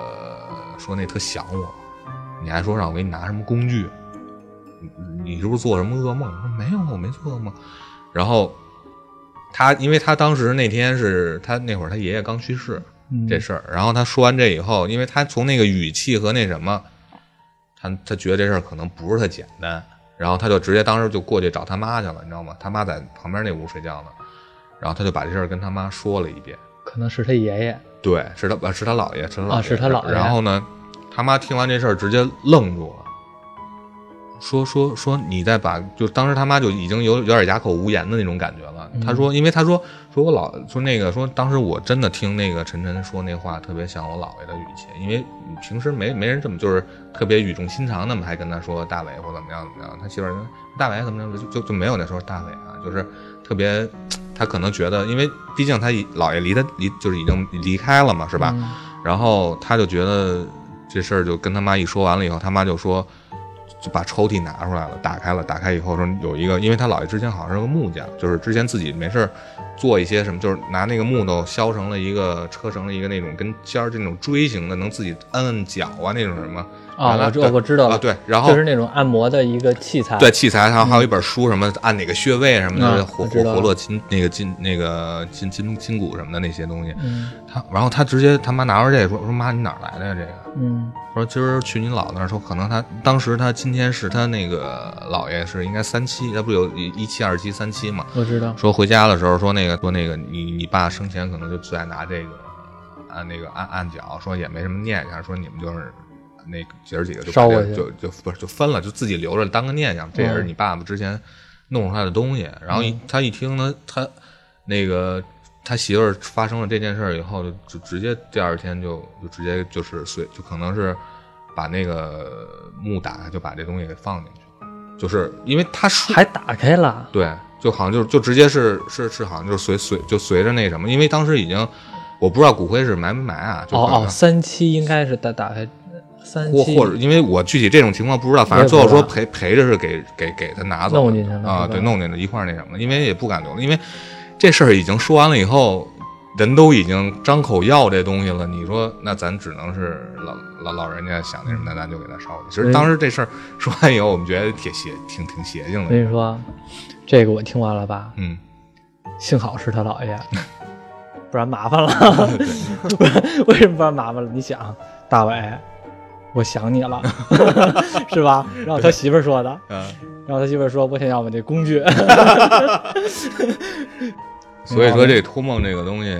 说那特想我，你还说让我给你拿什么工具？你你是不是做什么噩梦？我说没有，我没做噩梦。然后他因为他当时那天是他那会儿他爷爷刚去世，嗯这事儿。然后他说完这以后，因为他从那个语气和那什么，他他觉得这事儿可能不是特简单，然后他就直接当时就过去找他妈去了，你知道吗？他妈在旁边那屋睡觉呢，然后他就把这事儿跟他妈说了一遍。可能是他爷爷。对，是他呃是他姥爷，是他姥爷，啊是他姥爷然后呢，他妈听完这事儿直接愣住了，说说说你再把，就当时他妈就已经有有点哑口无言的那种感觉了。嗯他说，因为他说说我老说那个说当时我真的听那个晨晨说那话特别像我姥爷的语气，因为平时没没人这么就是特别语重心长那么还跟他说大伟或怎么样怎么样，他媳妇儿说大伟怎么样就就就没有那时候大伟啊，就是特别。他可能觉得，因为毕竟他姥爷离他离就是已经离开了嘛，是吧？嗯然后他就觉得这事儿就跟他妈一说完了以后，他妈就说就把抽屉拿出来了，打开了，打开以后说有一个，因为他姥爷之前好像是个木匠，就是之前自己没事儿做一些什么，就是拿那个木头削成了一个车成了一个那种跟尖儿这种锥形的，能自己摁摁脚啊那种什么，啊，我知原来对我知道了，啊，对，然后就是那种按摩的一个器材。对器材，然后还有一本书，什么按哪个穴位什么的，嗯活活活络筋那个筋那个筋筋筋骨什么的那些东西。嗯他然后他直接他妈拿着这个说说妈你哪儿来的呀这个？嗯说今儿去你姥姥那儿，说可能他当时他今天是他那个姥爷是应该三七，他不有一一期、二七、三七嘛？我知道。说回家的时候说那个说那个你你爸生前可能就最爱拿这个按那个按按脚，说也没什么念想，说你们就是那姐儿几个就烧过去就就不是就分了，就自己留着当个念想，这也是你爸爸之前弄出来的东西。然后一他一听呢，他那个他媳妇儿发生了这件事儿以后，就就直接第二天就就直接就是随就可能是把那个墓打开，就把这东西给放进去了，就是因为他说还打开了，对，就好像就就直接是是是好像就是随随就随着那什么，因为当时已经我不知道骨灰是埋没埋啊，就哦哦，三期应该是打打开，或或者因为我具体这种情况不知道，反正最后说陪陪着是给给给他拿走弄进去了啊，对，弄进去一块儿那什么，因为也不敢留了，因为这事儿已经说完了以后。人都已经张口要这东西了，你说那咱只能是老老老人家想那什么，那咱就给他烧去。其实当时这事儿 <laughs> 说完以后，我们觉得挺邪，挺挺邪性的。我跟你说，这个我听完了吧？嗯，<laughs> 幸好是他姥爷，<laughs> 不然麻烦了。不然为什么不然麻烦了？你想，大伟，我想你了，<laughs> 是吧？然后他媳妇儿说的，嗯，然后他媳妇儿说，我想要我这工具。<laughs> 所以说这托梦这个东西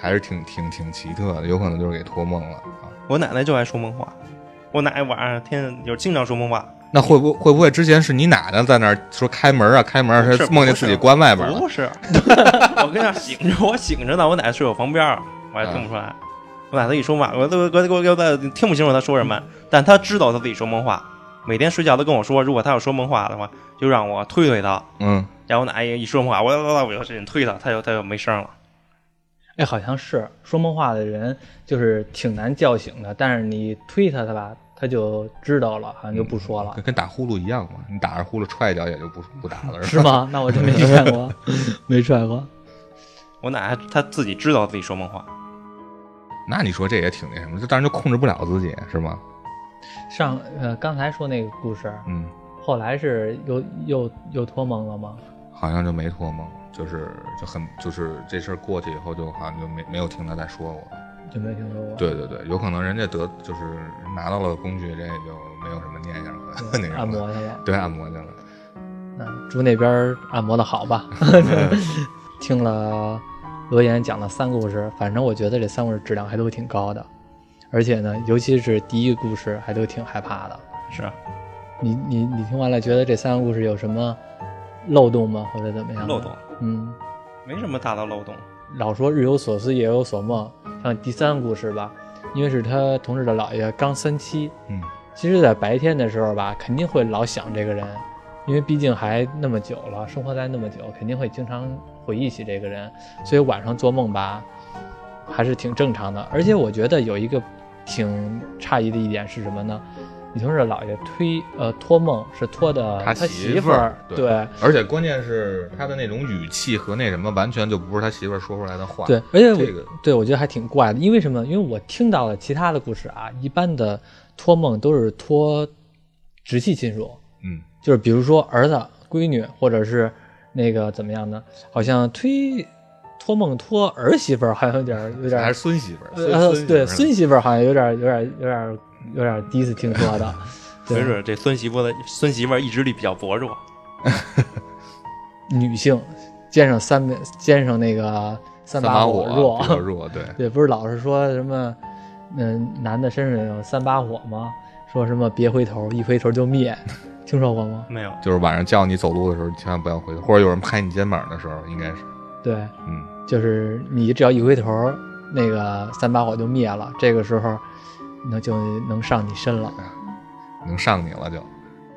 还是挺挺挺奇特的，有可能就是给托梦了啊。我奶奶就爱说梦话，我奶奶晚上天天就经常说梦话，那会不会不会之前是你奶奶在那儿说开门啊开门啊，是她梦见自己关外边了？不是，<laughs> 我跟那儿醒着，我醒着呢，我奶奶睡我旁边儿，我还听不出来。我奶奶一说话，我都我我我我听不清楚她说什么，但她知道她自己说梦话。每天睡觉都跟我说，如果她要说梦话的话，就让我推推她。嗯，然后我奶奶一说梦话，我我我就使劲推她，她就她就没声了。哎，好像是说梦话的人，就是挺难叫醒的，但是你推他，他吧，他就知道了，好像就不说了，跟跟打呼噜一样嘛，你打着呼噜踹一脚也就不不打了，<laughs> 是吗？那我真没踹过，<laughs> 没踹过。我奶奶她自己知道自己说梦话，那你说这也挺那什么，这当然就控制不了自己，是吗？上呃，刚才说那个故事，嗯，后来是又又又托梦了吗？好像就没托梦，就是就很就是这事儿过去以后，就好像就没没有听他再说过。就没听说过。对对对，有可能人家得就是拿到了工具，人也就没有什么念想了，<laughs> 那对，按摩去了。对按摩去了。那祝那边按摩的好吧。<laughs> <laughs> 听了罗岩讲了三个故事，反正我觉得这三个故事质量还都挺高的，而且呢，尤其是第一个故事还都挺害怕的。是啊你你你听完了，觉得这三个故事有什么漏洞吗？或者怎么样？漏洞，嗯，没什么大的漏洞。老说日有所思，夜有所梦，像第三个故事吧，因为是他同事的姥爷刚三七，嗯，其实，在白天的时候吧，肯定会老想这个人，因为毕竟还那么久了，生活在那么久，肯定会经常回忆起这个人，所以晚上做梦吧，还是挺正常的。而且我觉得有一个挺诧异的一点是什么呢？你同志的姥爷推呃托梦是托的他媳媳妇儿儿，对对而且关键是他的那种语气和那什么，完全就不是他媳妇儿说出来的话。对，而且、这个对我觉得还挺怪的，因为什么？因为我听到了其他的故事啊，一般的托梦都是托直系亲属，嗯，就是比如说儿子、闺女，或者是那个怎么样呢？好像推托梦托儿媳妇儿，好像有点有点还是孙媳妇儿，呃对孙媳妇儿好像有点儿有点有点有点第一次听说的，对没准这孙媳妇的孙媳妇意志力比较薄弱，女性肩上三面肩上那个三把火弱比较弱，对，对，不是老是说什么，嗯，男的身上有三把火吗？说什么别回头，一回头就灭，听说过吗？没有。就是晚上叫你走路的时候，千万不要回头，或者有人拍你肩膀的时候，应该是，对，嗯，就是你只要一回头，那个三把火就灭了，这个时候那就能上你身了。能上你了就。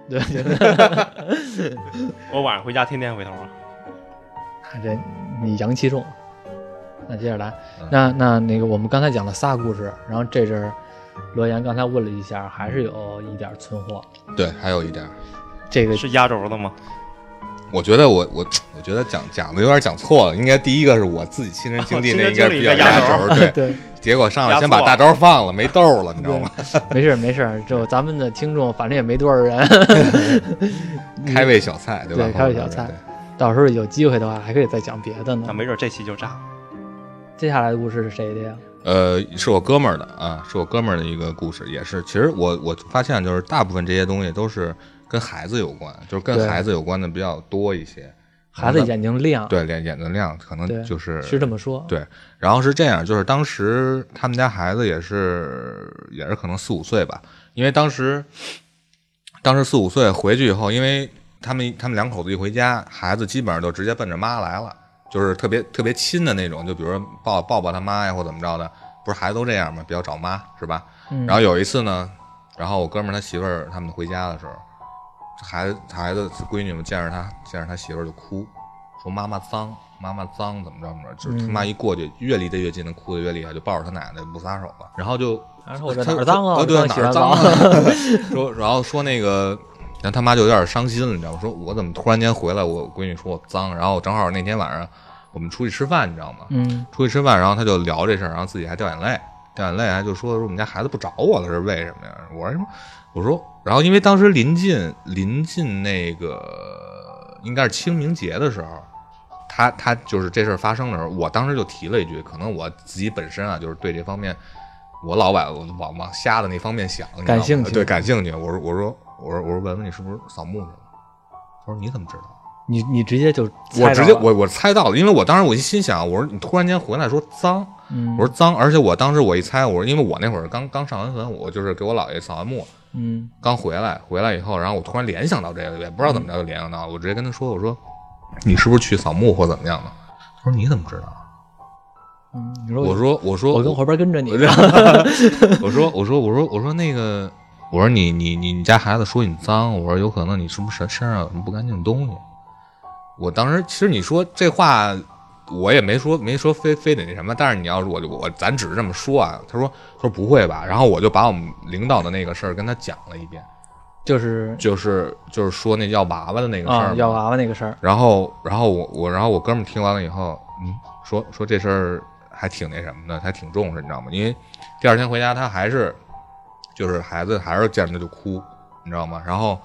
对，<laughs> 我晚上回家天天回头啊。这你阳气重。那接着来嗯，那那那个我们刚才讲了仨故事，然后这阵儿罗岩刚才问了一下，还是有一点存货。对，还有一点，这个是压轴的吗？我觉得我我我觉得讲讲的有点讲错了，应该第一个是我自己亲身经历，<laughs> 那应该比较压轴，<laughs> 对。对，结果上来先把大招放了，没豆了，你知道吗？<laughs> 没事儿没事儿，就咱们的听众反正也没多少人，开胃小菜对吧？对，开胃小菜。到时候有机会的话，还可以再讲别的呢。那没准这期就炸了。接下来的故事是谁的呀？呃，是我哥们儿的啊，是我哥们儿的一个故事，也是。其实我我发现，就是大部分这些东西都是跟孩子有关，就是跟孩子有关的比较多一些。孩子眼睛亮，对，眼眼睛亮，可能就是是这么说。对，然后是这样，就是当时他们家孩子也是也是可能四五岁吧，因为当时当时四五岁回去以后，因为他们他们两口子一回家，孩子基本上都直接奔着妈来了。就是特别特别亲的那种，就比如说抱抱抱他妈呀，或怎么着的，不是孩子都这样吗？比较找妈是吧？然后有一次呢，然后我哥们儿他媳妇儿他们回家的时候，孩子孩子闺女们见着他见着他媳妇儿就哭，说妈妈脏，妈妈脏，怎么着怎么着，就是他妈一过去越离得越近，他哭得越厉害，就抱着他奶奶不撒手了，然后就说哪儿脏啊？对哪儿脏啊？<laughs> 说然后说那个。然后他妈就有点伤心了，你知道吗？说我怎么突然间回来？我闺女说我脏，然后正好那天晚上我们出去吃饭，你知道吗？嗯，出去吃饭，然后他就聊这事儿，然后自己还掉眼泪，掉眼泪，还就说说我们家孩子不找我了，是为什么呀？我说什么？我说，然后因为当时临近临近那个应该是清明节的时候，他他就是这事儿发生的时候，我当时就提了一句，可能我自己本身啊，就是对这方面我老往往往瞎的那方面想，感兴趣，对，感兴趣。我说我说。我说我说文文你是不是扫墓去了？他说你怎么知道？你你直接就我直接我我猜到了，因为我当时我一心想，我说你突然间回来说脏，我说脏，而且我当时我一猜，我说因为我那会儿刚刚上完坟，我就是给我姥爷扫完墓，嗯，刚回来回来以后，然后我突然联想到这个，也不知道怎么着就联想到，我直接跟他说，我说你是不是去扫墓或怎么样的？他说你怎么知道？嗯，我说我说我跟后边跟着你，我说我说我说我说那个。我说你你你你家孩子说你脏，我说有可能你是不是身身上有什么不干净的东西？我当时其实你说这话，我也没说没说非非得那什么，但是你要是我就我咱只是这么说啊。他说他说不会吧？然后我就把我们领导的那个事儿跟他讲了一遍，就是就是就是说那要娃娃的那个事儿，要娃娃那个事儿。然后然后我我然后我哥们听完了以后，嗯，说说这事儿还挺那什么的，还挺重视，你知道吗？因为第二天回家他还是。就是孩子还是见着就哭，你知道吗？然后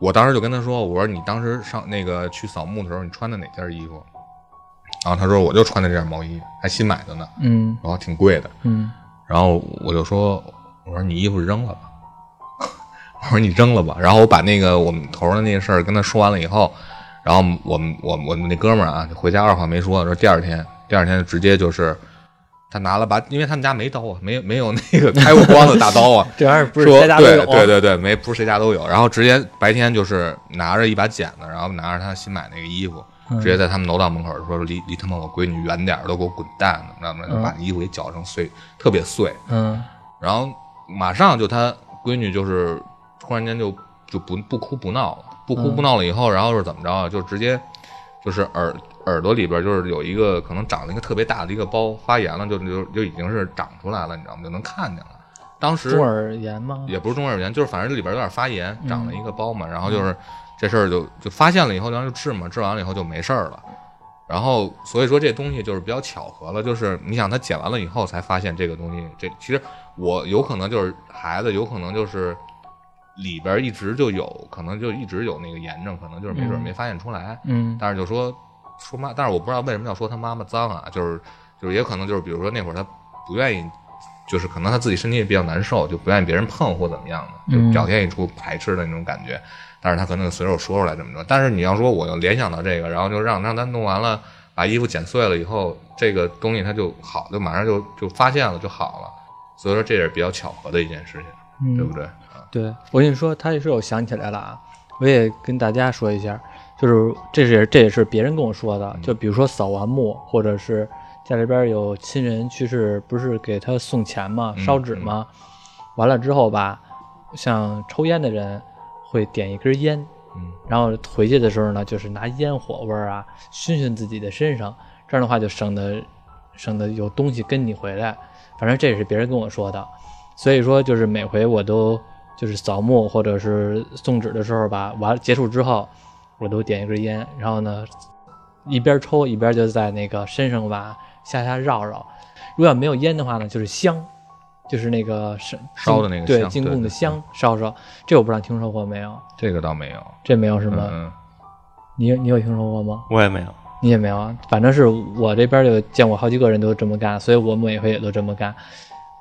我当时就跟他说：“我说你当时上那个去扫墓的时候，你穿的哪件衣服？”然后他说：“我就穿的这件毛衣，还新买的呢。”嗯，然后挺贵的。嗯，然后我就说：“我说你衣服扔了吧。<laughs> ”我说你扔了吧。然后我把那个我们头上的那个事儿跟他说完了以后，然后我们我我们那哥们儿啊，回家二话没说，说第二天第二天直接就是。他拿了把，因为他们家没刀啊，没没有那个开过光的大刀啊。这玩意儿不是谁家都有。对对对对，没不是谁家都有。然后直接白天就是拿着一把剪子，然后拿着他新买那个衣服，直接在他们楼道门口说：“离离他妈我闺女远点都给我滚蛋！”怎么着？就把衣服给绞成碎，特别碎。嗯。然后马上就他闺女就是突然间就就不不哭不闹了，不哭不闹了以后，然后是怎么着啊？就直接就是耳。耳朵里边就是有一个可能长了一个特别大的一个包，发炎了，就就就已经是长出来了，你知道吗？就能看见了。当时中耳炎吗？也不是中耳炎，就是反正里边有点发炎，长了一个包嘛。然后就是这事儿就就发现了以后，然后就治嘛，治完了以后就没事儿了。然后所以说这东西就是比较巧合了，就是你想他剪完了以后才发现这个东西，这其实我有可能就是孩子，有可能就是里边一直就有可能就一直有那个炎症，可能就是没准没发现出来。嗯，但是就说。说妈，但是我不知道为什么要说他妈妈脏啊，就是就是也可能就是比如说那会儿他不愿意，就是可能他自己身体也比较难受，就不愿意别人碰或怎么样的，就表现一出排斥的那种感觉。但是他可能随手说出来这么着。但是你要说我又联想到这个，然后就让让他弄完了，把衣服剪碎了以后，这个东西他就好，就马上就就发现了就好了。所以说这也是比较巧合的一件事情，对不对？对，我跟你说，他是我想起来了啊，我也跟大家说一下。就是这是这也是别人跟我说的，就比如说扫完墓，或者是家里边有亲人去世，不是给他送钱吗？烧纸吗？完了之后吧，像抽烟的人会点一根烟，然后回去的时候呢，就是拿烟火味儿啊熏熏自己的身上，这样的话就省得省得有东西跟你回来。反正这也是别人跟我说的，所以说就是每回我都就是扫墓或者是送纸的时候吧，完结束之后。我都点一根烟，然后呢，一边抽一边就在那个身上吧下下绕绕。如果要没有烟的话呢，就是香，就是那个是烧的那个对香对对进贡的香烧烧。这我不知道听说过没有？这个倒没有，这没有什么？嗯，你你有听说过吗？我也没有。你也没有啊？反正是我这边就见过好几个人都这么干，所以我每回也都这么干。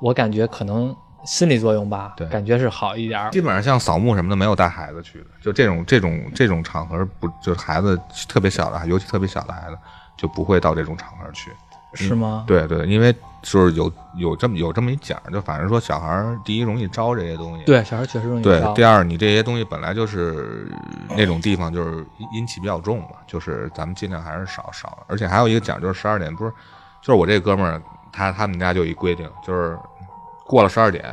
我感觉可能心理作用吧，对感觉是好一点。基本上像扫墓什么的没有带孩子去的，就这种这种这种场合不就是孩子特别小的，尤其特别小的孩子就不会到这种场合去。是吗？对对，因为就是有有这么有这么一讲，就反正说小孩儿第一容易招这些东西，对，小孩确实容易招。对第二你这些东西本来就是那种地方就是阴阴气比较重嘛，就是咱们尽量还是少少。而且还有一个讲就是十二点不是，就是我这哥们儿他他们家就一规定，就是过了十二点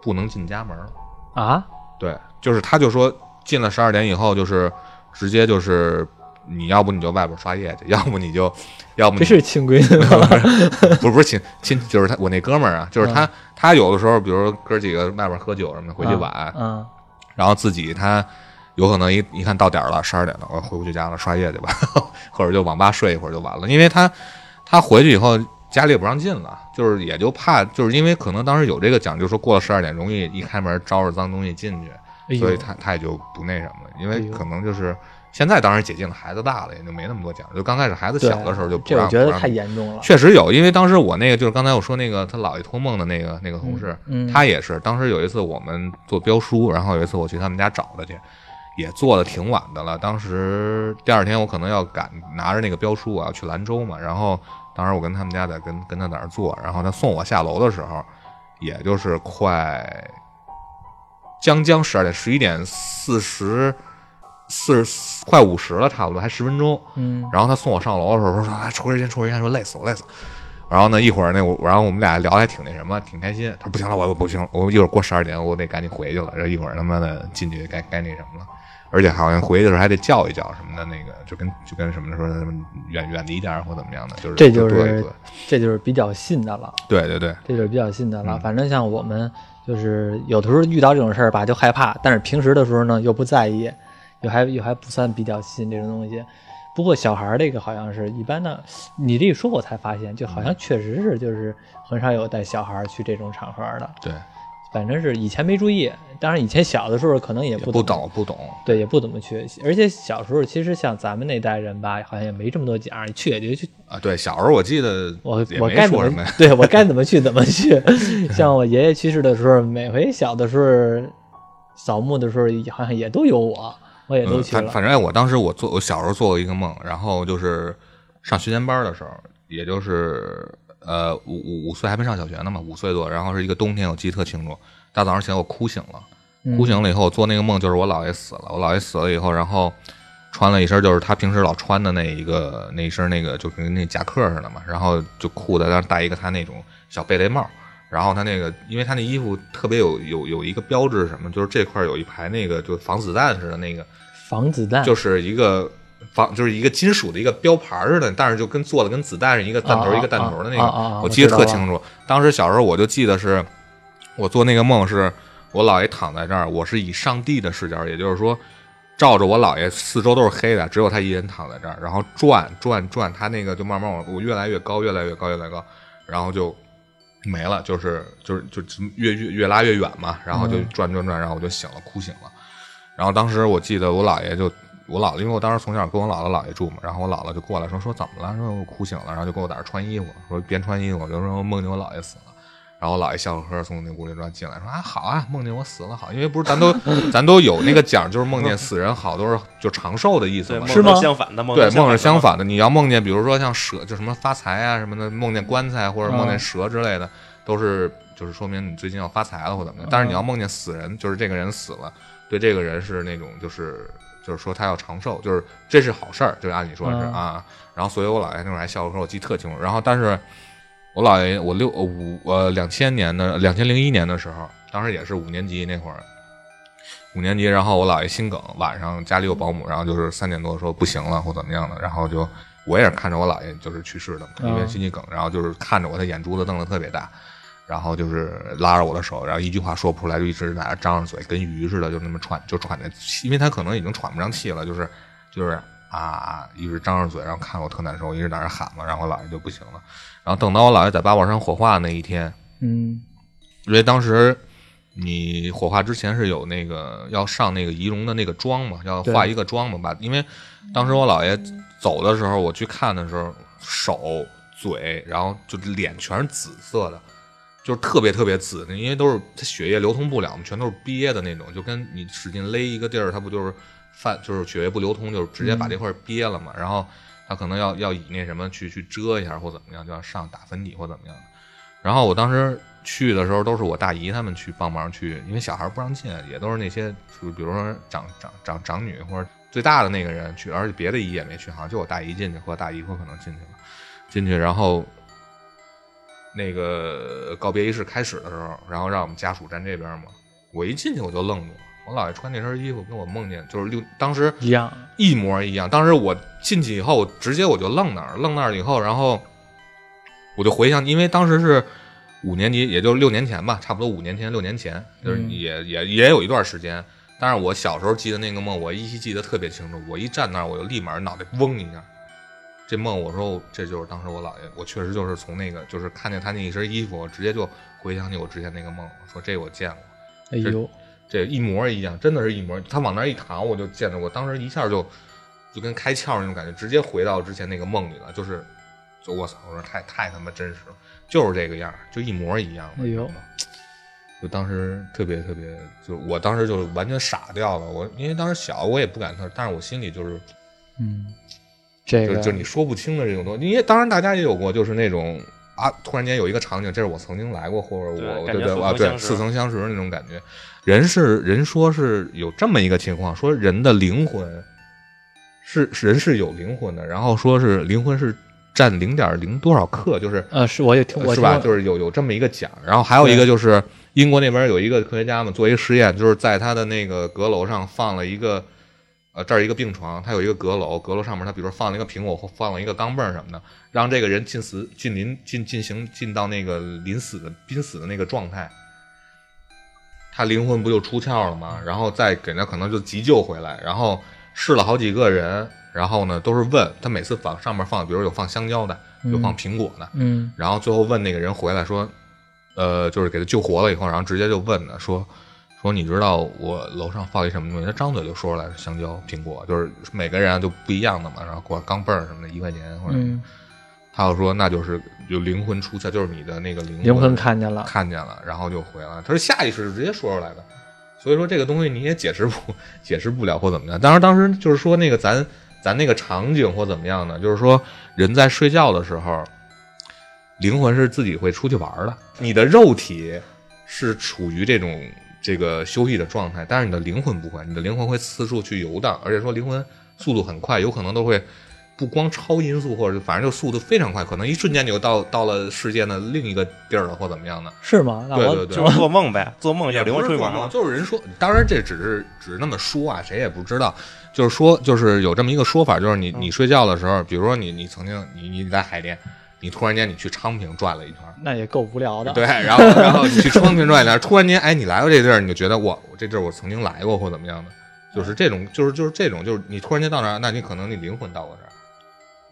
不能进家门儿。啊，对，就是他就说进了十二点以后，就是直接就是你要不你就外边刷夜去，<laughs> 要不你就，要不你这是亲闺女吗？<laughs> 不是不是亲亲，就是他我那哥们儿啊，就是他、他有的时候，比如说哥几个外边喝酒什么的，回去晚，嗯，然后自己他有可能一一看到点儿了，十二点了，我回不去家了，刷夜去吧，<laughs> 或者就网吧睡一会儿就完了，因为他他回去以后。家里也不让进了，就是也就怕，就是因为可能当时有这个讲究，说过了十二点容易一开门招着脏东西进去，哎所以他他也就不那什么了，因为可能就是现在当然解禁了，孩子大了也就没那么多讲究，就刚开始孩子小的时候就不让。这我觉得太严重了。确实有，因为当时我那个就是刚才我说那个他姥爷托梦的那个那个同事，嗯，他也是，当时有一次我们做标书，然后有一次我去他们家找他去，也做的挺晚的了。当时第二天我可能要赶拿着那个标书，我要去兰州嘛，然后当时我跟他们家在跟跟他在那儿坐，然后他送我下楼的时候，也就是快将将十二点，十一点四十四十快五十了，差不多还十分钟。嗯，然后他送我上楼的时候说：“哎，抽根烟，抽根烟，说累死我，累死。”然后呢，一会儿那我，然后我们俩聊的还挺那什么，挺开心。他说：“不行了，我我不行，我一会儿过十二点，我得赶紧回去了。然后一会儿他妈的进去该该那什么了，而且好像回去的时候还得叫一叫什么的，那个就跟就跟什么说什么远远离点儿或怎么样的，就是这就是这就是比较信的了，对对对，这就是比较信的了。嗯反正像我们就是有的时候遇到这种事儿吧，就害怕，但是平时的时候呢又不在意，又还又还不算比较信这种东西。不过小孩儿这个好像是一般的，你这一说我才发现，就好像确实是就是很少有带小孩儿去这种场合的。对，反正是以前没注意，当然以前小的时候可能也也不不懂不懂，对，也不怎么去。而且小时候其实像咱们那代人吧，好像也没这么多奖，去也就去。啊。对，小时候我记得我我该怎么说什么呀，<laughs> 对我该怎么去怎么去。<laughs> 像我爷爷去世的时候，每回小的时候扫墓的时候，好像也都有我，我也都嗯，去了。反反正哎我当时我做我小时候做过一个梦，然后就是上学前班的时候，也就是呃五五五岁还没上小学呢嘛，五岁多，然后是一个冬天，我记得特清楚。大早上起来我哭醒了，嗯哭醒了以后做那个梦就是我姥爷死了，我姥爷死了以后，然后穿了一身就是他平时老穿的那一个那一身那个就跟那夹克似的嘛，然后就裤子上戴一个他那种小贝雷帽。然后他那个，因为他那衣服特别有有有一个标志什么，就是这块有一排那个就防子弹似的那个，防子弹就是一个防，就是一个金属的一个标牌似的，但是就跟做的跟子弹是一个弹头啊一个弹头的那个，我记得特清楚。当时小时候我就记得是，我做那个梦是我姥爷躺在这儿，我是以上帝的视角，也就是说。照着我姥爷，四周都是黑的，只有他一人躺在这儿，然后转转转，他那个就慢慢往我越来越高，越来越高，越来越高，然后就没了，就是就是就越越越拉越远嘛，然后就嗯转转转，然后我就醒了，哭醒了。然后当时我记得我姥爷就我姥姥，因为我当时从小跟我姥姥姥爷住嘛，然后我姥姥就过来说说怎么了，说我哭醒了，然后就给我在那穿衣服，说边穿衣服，我就说梦见我姥爷死了。然后我姥爷笑呵呵从那屋里转进来，说啊好啊，梦见我死了好，因为不是咱都 <laughs> 咱都有那个讲，就是梦见死人好都是就长寿的意思对，嘛，是吗相反的，梦对，梦是相反的。你要梦见，比如说像蛇，就什么发财啊什么的，梦见棺材或者梦见嗯蛇之类的，都是就是说明你最近要发财了或怎么样。但是你要梦见死人，就是这个人死了，对这个人是那种就是就是说他要长寿，就是这是好事儿，就按理说是嗯啊。然后所以我姥爷那会儿还笑着说，我记得特清楚。然后但是我姥爷我六呃五呃两千年的两千零一年的时候，当时也是五年级那会儿。五年级，然后我姥爷心梗，晚上家里有保姆，然后就是三点多说不行了或怎么样的，然后就我也是看着我姥爷就是去世的嘛，因为嗯心肌梗，然后就是看着我，他眼珠子瞪得特别大，然后就是拉着我的手，然后一句话说不出来，就一直在那张着嘴，跟鱼似的，就那么喘，就喘的，因为他可能已经喘不上气了，就是就是啊，一直张着嘴，然后看我特难受，一直在那喊嘛，然后我姥爷就不行了。然后等到我姥爷在八宝山火化那一天，嗯因为当时你火化之前是有那个要上那个仪容的那个妆嘛，要化一个妆嘛吧。因为当时我姥爷走的时候，我去看的时候，手、嘴，然后就脸全是紫色的，就是特别特别紫的，因为都是它血液流通不了嘛，全都是憋的那种，就跟你使劲勒一个地儿，它不就是泛，就是血液不流通，就是直接把这块儿憋了嘛。然后他可能要要以那什么去去遮一下或怎么样，就要上打粉底或怎么样的。然后我当时去的时候，都是我大姨他们去帮忙去，因为小孩不让进，也都是那些，就比如说长长长长女或者最大的那个人去，而且别的姨也没去，好像就我大姨进去和大姨夫可能进去了，进去然后那个告别仪式开始的时候，然后让我们家属站这边嘛，我一进去我就愣住了，我姥爷穿那身衣服跟我梦见就是六当时一样，一模一样。当时我进去以后，我直接我就愣那儿，愣那儿以后，然后我就回想，因为当时是五年级，也就六年前吧，差不多五年前、六年前，就是嗯也、也也有一段时间。但是我小时候记得那个梦，我依稀记得特别清楚。我一站那儿，我就立马脑袋嗡一下。这梦，我说这就是当时我姥爷，我确实就是从那个，就是看见他那一身衣服，我直接就回想起我之前那个梦，我说这我见过。哎呦，这一模一样，真的是一模。他往那儿一躺，我就见着我，当时一下就就跟开窍那种感觉，直接回到之前那个梦里了。就是，就我操，我说太太他妈真实了，就是这个样儿，就一模一样。哎呦，就当时特别特别，就我当时就完全傻掉了。我因为当时小，我也不敢说，但是我心里就是嗯，这个就就你说不清的这种东西。因为当然大家也有过，就是那种啊，突然间有一个场景，这是我曾经来过，或者我对对对啊对似曾相识的那种感觉。人是人说是有这么一个情况，说人的灵魂是是人是有灵魂的，然后说是灵魂是占零点零多少克，就是呃，是我也听过是吧？就是有有这么一个讲，然后还有一个就是英国那边有一个科学家嘛，做一个实验，就是在他的那个阁楼上放了一个，呃，这儿一个病床，它有一个阁楼，阁楼上面他比如说放了一个苹果或放了一个钢镚儿什么的，让这个人进死进临进进行进到那个临死的濒死的那个状态，他灵魂不就出窍了吗？然后再给他可能就急救回来，然后试了好几个人，然后呢都是问他每次放上面放，比如有放香蕉的，有放苹果的，嗯然后最后问那个人回来说，呃，就是给他救活了以后，然后直接就问他说，说你知道我楼上放一什么东西？他张嘴就说出来是香蕉、苹果，就是每个人啊就不一样的嘛。然后管钢镚儿什么的，一块钱或者，嗯，他又说那就是有灵魂出窍，就是你的那个灵魂灵魂看见了，看见了，然后就回来。他是下意识就直接说出来的，所以说这个东西你也解释不解释不了或怎么样。当然当时就是说那个咱咱那个场景或怎么样呢？就是说人在睡觉的时候，灵魂是自己会出去玩的，你的肉体是处于这种这个休息的状态，但是你的灵魂不会，你的灵魂会四处去游荡，而且说灵魂速度很快，有可能都会。不光超音速，或者反正就速度非常快，可能一瞬间就到到了世界的另一个地儿了，或怎么样的。是吗？那我对对对就是做梦呗，做梦也灵魂出去玩嘛，嘛。就是人说，当然这只是只是那么说啊，谁也不知道。就是说，就是有这么一个说法，就是你你睡觉的时候，比如说你你曾经你你在海淀，你突然间你去昌平转了一圈，那也够无聊的。对，然后然后你去昌平转一圈，突然间哎你来到这地儿，你就觉得我我这地儿我曾经来过或怎么样的，就是这种就是就是这种就是你突然间到那儿，那你可能你灵魂到过这儿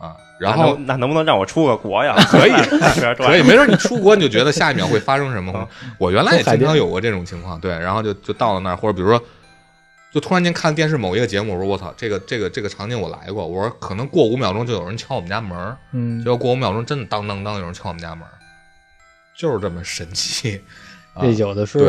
啊，然后那能那能不能让我出个国呀？可以 <laughs> 可可以，没准你出国你就觉得下一秒会发生什么啊。<laughs> 我原来也经常有过这种情况，对，然后就就到了那儿，或者比如说，就突然间看电视某一个节目，我说我操，这个这个这个场景我来过，我说可能过五秒钟就有人敲我们家门儿，嗯结，果过五秒钟真的当当当有人敲我们家门儿，就是这么神奇。<laughs> 啊这有的时候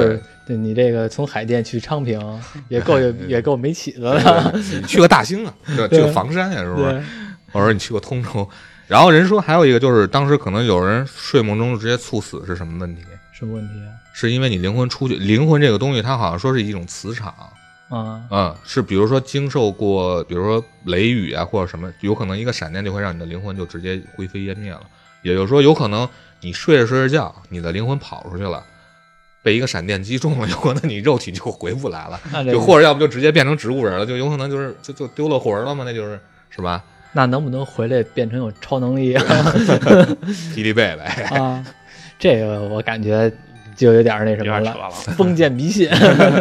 对，你这个从海淀去昌平 <laughs> 也够也也够没起子的。你去个大兴啊，对，去个房山呀，是不是？对，我说你去过通州，然后人说还有一个就是当时可能有人睡梦中直接猝死是什么问题？什么问题啊？是因为你灵魂出去，灵魂这个东西它好像说是一种磁场。啊，嗯，是比如说经受过，比如说雷雨啊，或者什么，有可能一个闪电就会让你的灵魂就直接灰飞烟灭了。也就是说，有可能你睡着睡着觉，你的灵魂跑出去了，被一个闪电击中了，有可能你肉体就回不来了，就或者要不就直接变成植物人了，就有可能就是就就丢了魂儿了嘛，那就是是吧？那能不能回来变成有超能力啊？霹雳贝贝，啊，这个我感觉就有点那什么了，了。封建迷信。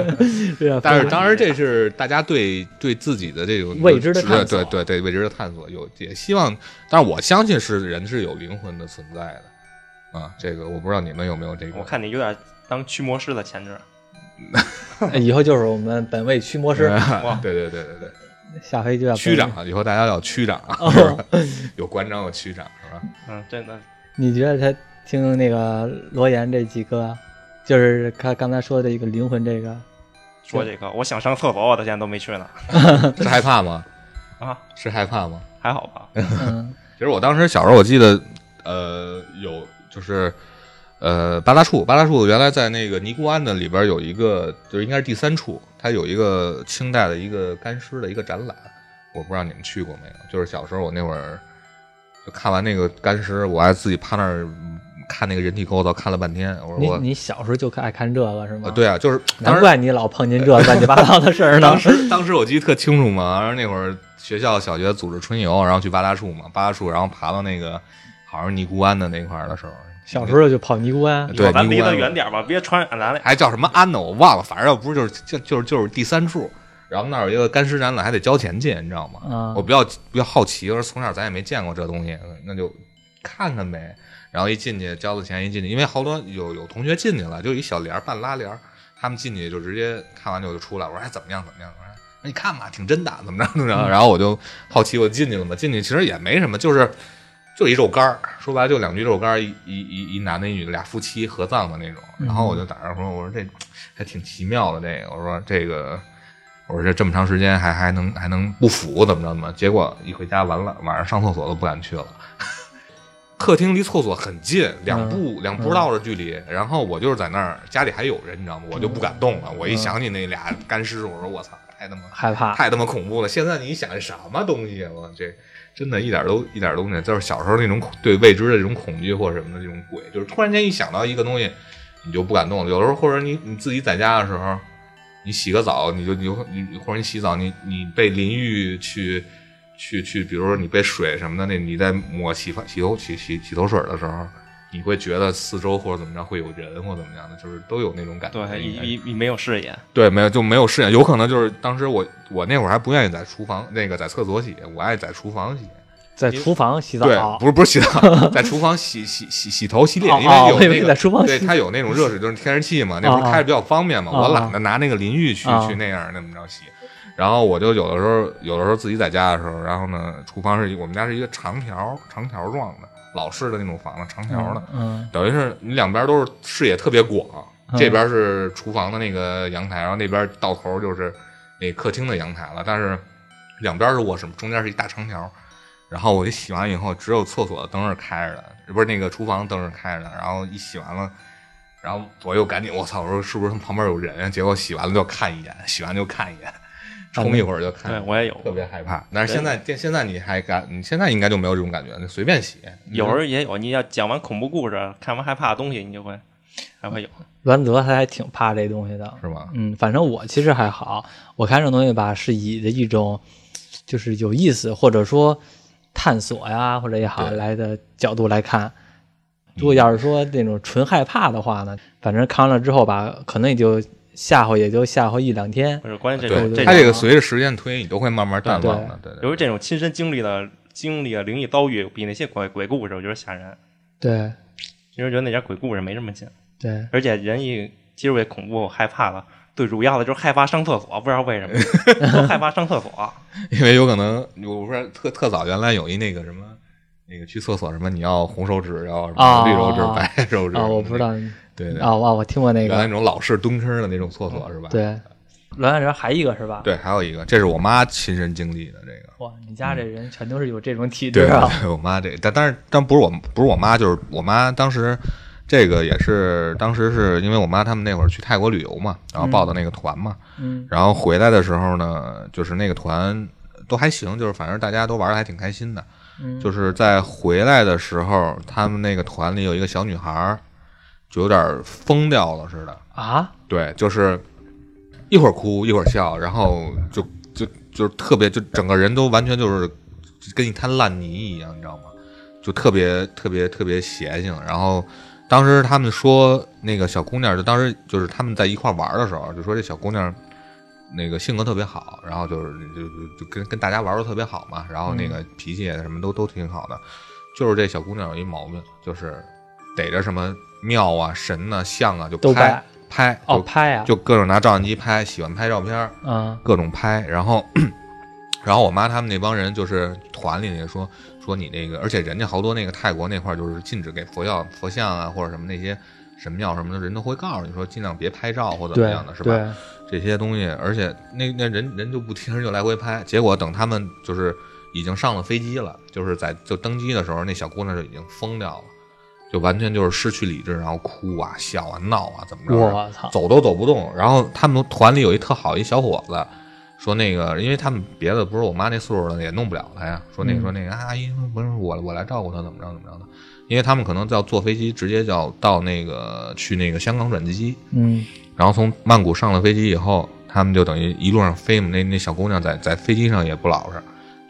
<laughs> 对啊但是当然，这是大家对对自己的这种未知的探索。对对对未知的探索，有也希望，但是我相信是人是有灵魂的存在的。啊。这个我不知道你们有没有这个，我看你有点当驱魔师的潜质，<laughs> 以后就是我们本位驱魔师，<laughs> 哇。对对对对对，下回就要区长，以后大家叫区长，哦。有馆长有区长是吧？嗯，真的你觉得他听那个罗岩这几个，就是他刚才说的一个灵魂这个，说这个，我想上厕所，我到现在都没去呢。<laughs> 是害怕吗？啊，是害怕吗？还好吧？嗯其实我当时小时候，我记得，呃，有就是，呃，八大处，八大处原来在那个尼姑庵的里边有一个，就是应该是第三处，它有一个清代的一个干尸的一个展览，我不知道你们去过没有？就是小时候我那会儿就看完那个干尸，我还自己趴那儿看那个人体构造，看了半天。我说你我，你小时候就爱看这个是吗？呃，对啊，就是难怪你老碰见这乱七八糟的事儿呢 <laughs> 当。时当时我记得特清楚嘛，然后那会儿学校小学组织春游，然后去八大处嘛，八大处，然后爬到那个好像是尼姑庵的那块儿的时候，小时候就跑尼姑庵，对咱离得远点吧，别传染咱嘞。还叫什么庵呢？我忘了，反正要不是就是就就是就是第三处，然后那儿有一个干尸展览，还得交钱进，你知道吗？啊我比较比较好奇，我说从小咱也没见过这东西，那就看看呗。然后一进去交了钱，一进去，因为好多有有同学进去了，就一小帘儿半拉帘儿，他们进去就直接看完就就出来。我说哎怎么样怎么样？我说哎你看吧，挺真的，怎么着怎么着。然后我就好奇，我进去了嘛，进去其实也没什么，就是就一肉干儿，说白了就两具肉干儿，一一一一男的一女的俩夫妻合葬的那种。然后我就打那儿说，我说这还挺奇妙的这个，我说这个。我说这这么长时间还还能还能不腐怎么着怎么？结果一回家完了，晚上上厕所都不敢去了。客厅离厕所很近，两步、两步道的距离。然后我就是在那儿，家里还有人，你知道吗？我就不敢动了。我一想起那俩干尸，我说我操，太他妈害怕。太他妈恐怖了！现在你想这什么东西啊？我这真的一点都一点都没，就是小时候那种恐对未知的这种恐惧或者什么的这种鬼，就是突然间一想到一个东西，你就不敢动了。有时候或者你你自己在家的时候，你洗个澡，你就你就你或者你洗澡，你你被淋浴去去去，比如说你被水什么的，那你在抹洗发洗头洗洗洗头水的时候。你会觉得四周或者怎么着会有人或怎么样的，就是都有那种感觉。对，应该一一一没有视野，对，没有就没有视野，有可能就是当时我我那会儿还不愿意在厨房那个在厕所洗，我爱在厨房洗。在厨房洗澡对，澡，不是不是洗澡，<laughs> 在厨房洗洗洗洗头洗脸，因为有那个在厨房对它有那种热水，就是天然气嘛，<laughs> 那会儿开着比较方便嘛，我懒得拿那个淋浴去哦去那样那么着洗。然后我就有的时候有的时候自己在家的时候，然后呢，厨房是一我们家是一个长条长条状的老式的那种房子，长条的，嗯，等于是你两边都是视野特别广，嗯这边是厨房的那个阳台，然后那边到头就是那客厅的阳台了，但是两边是卧室，中间是一大长条。然后我就洗完以后，只有厕所的灯是开着的，不是那个厨房灯是开着的。然后一洗完了，然后我又赶紧，我操，我说是不是旁边有人啊？结果洗完了就看一眼，洗完就看一眼，冲一会儿就看。对我也有特别害怕。但是现在现在你还敢？你现在应该就没有这种感觉，你随便写。有时候也有。你要讲完恐怖故事，看完害怕的东西，你就会还会有。栾泽他还挺怕这东西的，是吗？嗯，反正我其实还好，我看这种东西吧，是以的一种就是有意思或者说探索呀，或者也好来的角度来看。如果要是说那种纯害怕的话呢，反正看完了之后吧，可能也就吓唬，也就吓唬一两天。不是关键这种对，它这个，随着时间推移，你都会慢慢淡忘的。对对由于这种亲身经历的经历啊灵异遭遇，比那些鬼鬼故事我觉得吓人。对其实觉得那点鬼故事没这么劲，对，而且人一接触这恐怖害怕了，最主要的就是害怕上厕所，不知道为什么 <laughs> 都害怕上厕所。<laughs> 因为有可能，我不是特特早原来有一那个什么，那个去厕所什么，你要红手指，要什么啊绿手指、啊白手指啊，我不知道对对，啊，我我听过那个，原来那种老式蹲坑的那种厕所是吧？对，栾园人还一个是吧？对，还有一个，这是我妈亲身经历的这个。哇，你家这人全都是有这种体质对，啊！对我妈这，但但是但不是我不是我妈，就是我妈当时这个也是当时是因为我妈他们那会儿去泰国旅游嘛，然后报的那个团嘛，嗯然后回来的时候呢，就是那个团都还行，就是反正大家都玩的还挺开心的。嗯，就是在回来的时候，他们那个团里有一个小女孩儿，就有点疯掉了似的。啊，对，就是一会儿哭一会儿笑，然后就就就是特别，就整个人都完全就是跟一滩烂泥一样，你知道吗？就特别特别特别邪性。然后当时他们说那个小姑娘，就当时就是他们在一块玩的时候，就说这小姑娘那个性格特别好，然后就是就就就跟跟大家玩的特别好嘛，然后那个脾气什么都都挺好的，就是这小姑娘有一毛病，就是逮着什么庙啊、神呐、像啊就拍拍，哦，就拍啊，就各种拿照相机拍，喜欢拍照片，嗯。各种拍，然后，然后我妈他们那帮人就是团里那个说说你那个，而且人家好多那个泰国那块儿就是禁止给佛教佛像啊或者什么那些神庙什么的人都会告诉你说尽量别拍照或怎么样的，是吧？这些东西，而且那那人人就不听，人就来回拍，结果等他们就是已经上了飞机了，就是在就登机的时候，那小姑娘就已经疯掉了，就完全就是失去理智，然后哭啊、笑啊、闹啊，怎么着？我操，走都走不动。然后他们团里有一特好一小伙子，说那个，因为他们别的不是我妈那岁数了，也弄不了他呀。说那个嗯说那个阿姨，不是我我来照顾他，怎么着怎么着的。因为他们可能要坐飞机，直接就要到那个去那个香港转机，嗯然后从曼谷上了飞机以后，他们就等于一路上飞嘛。那那小姑娘在在飞机上也不老实，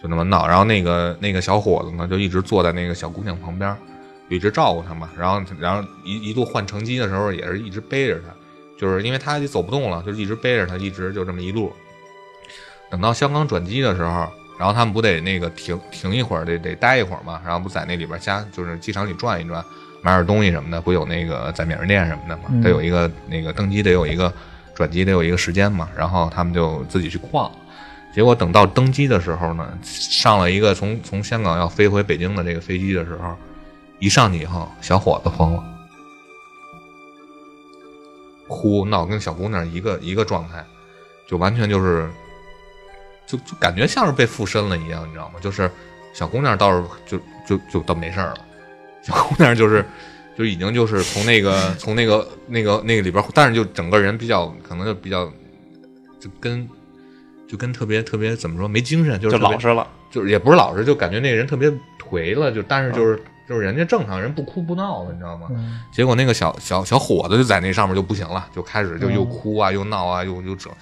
就那么闹。然后那个那个小伙子呢，就一直坐在那个小姑娘旁边，就一直照顾他嘛。然后然后一一路换乘机的时候，也是一直背着他，就是因为他也走不动了，就是一直背着他，一直就这么一路。等到香港转机的时候，然后他们不得那个停停一会儿，得得待一会儿嘛。然后不在那里边加，就是机场里转一转，买点东西什么的，不有那个在免税店什么的嘛，嗯得有一个那个登机得有一个转机得有一个时间嘛。然后他们就自己去逛。结果等到登机的时候呢，上了一个从从香港要飞回北京的这个飞机的时候，一上去以后，小伙子疯了，哭闹跟小姑娘一个一个状态，就完全就是，就就感觉像是被附身了一样，你知道吗？就是小姑娘倒是就就就倒没事儿了，小姑娘就是就已经就是从那个从那个那个那个里边，但是就整个人比较可能就比较就跟就跟特别特别怎么说没精神，就是就老实了。就是也不是老实，就感觉那个人特别颓了，就但是就是、就是人家正常人不哭不闹的，你知道吗？嗯结果那个小小小伙子就在那上面就不行了，就开始就嗯又哭啊，又闹啊，又又整，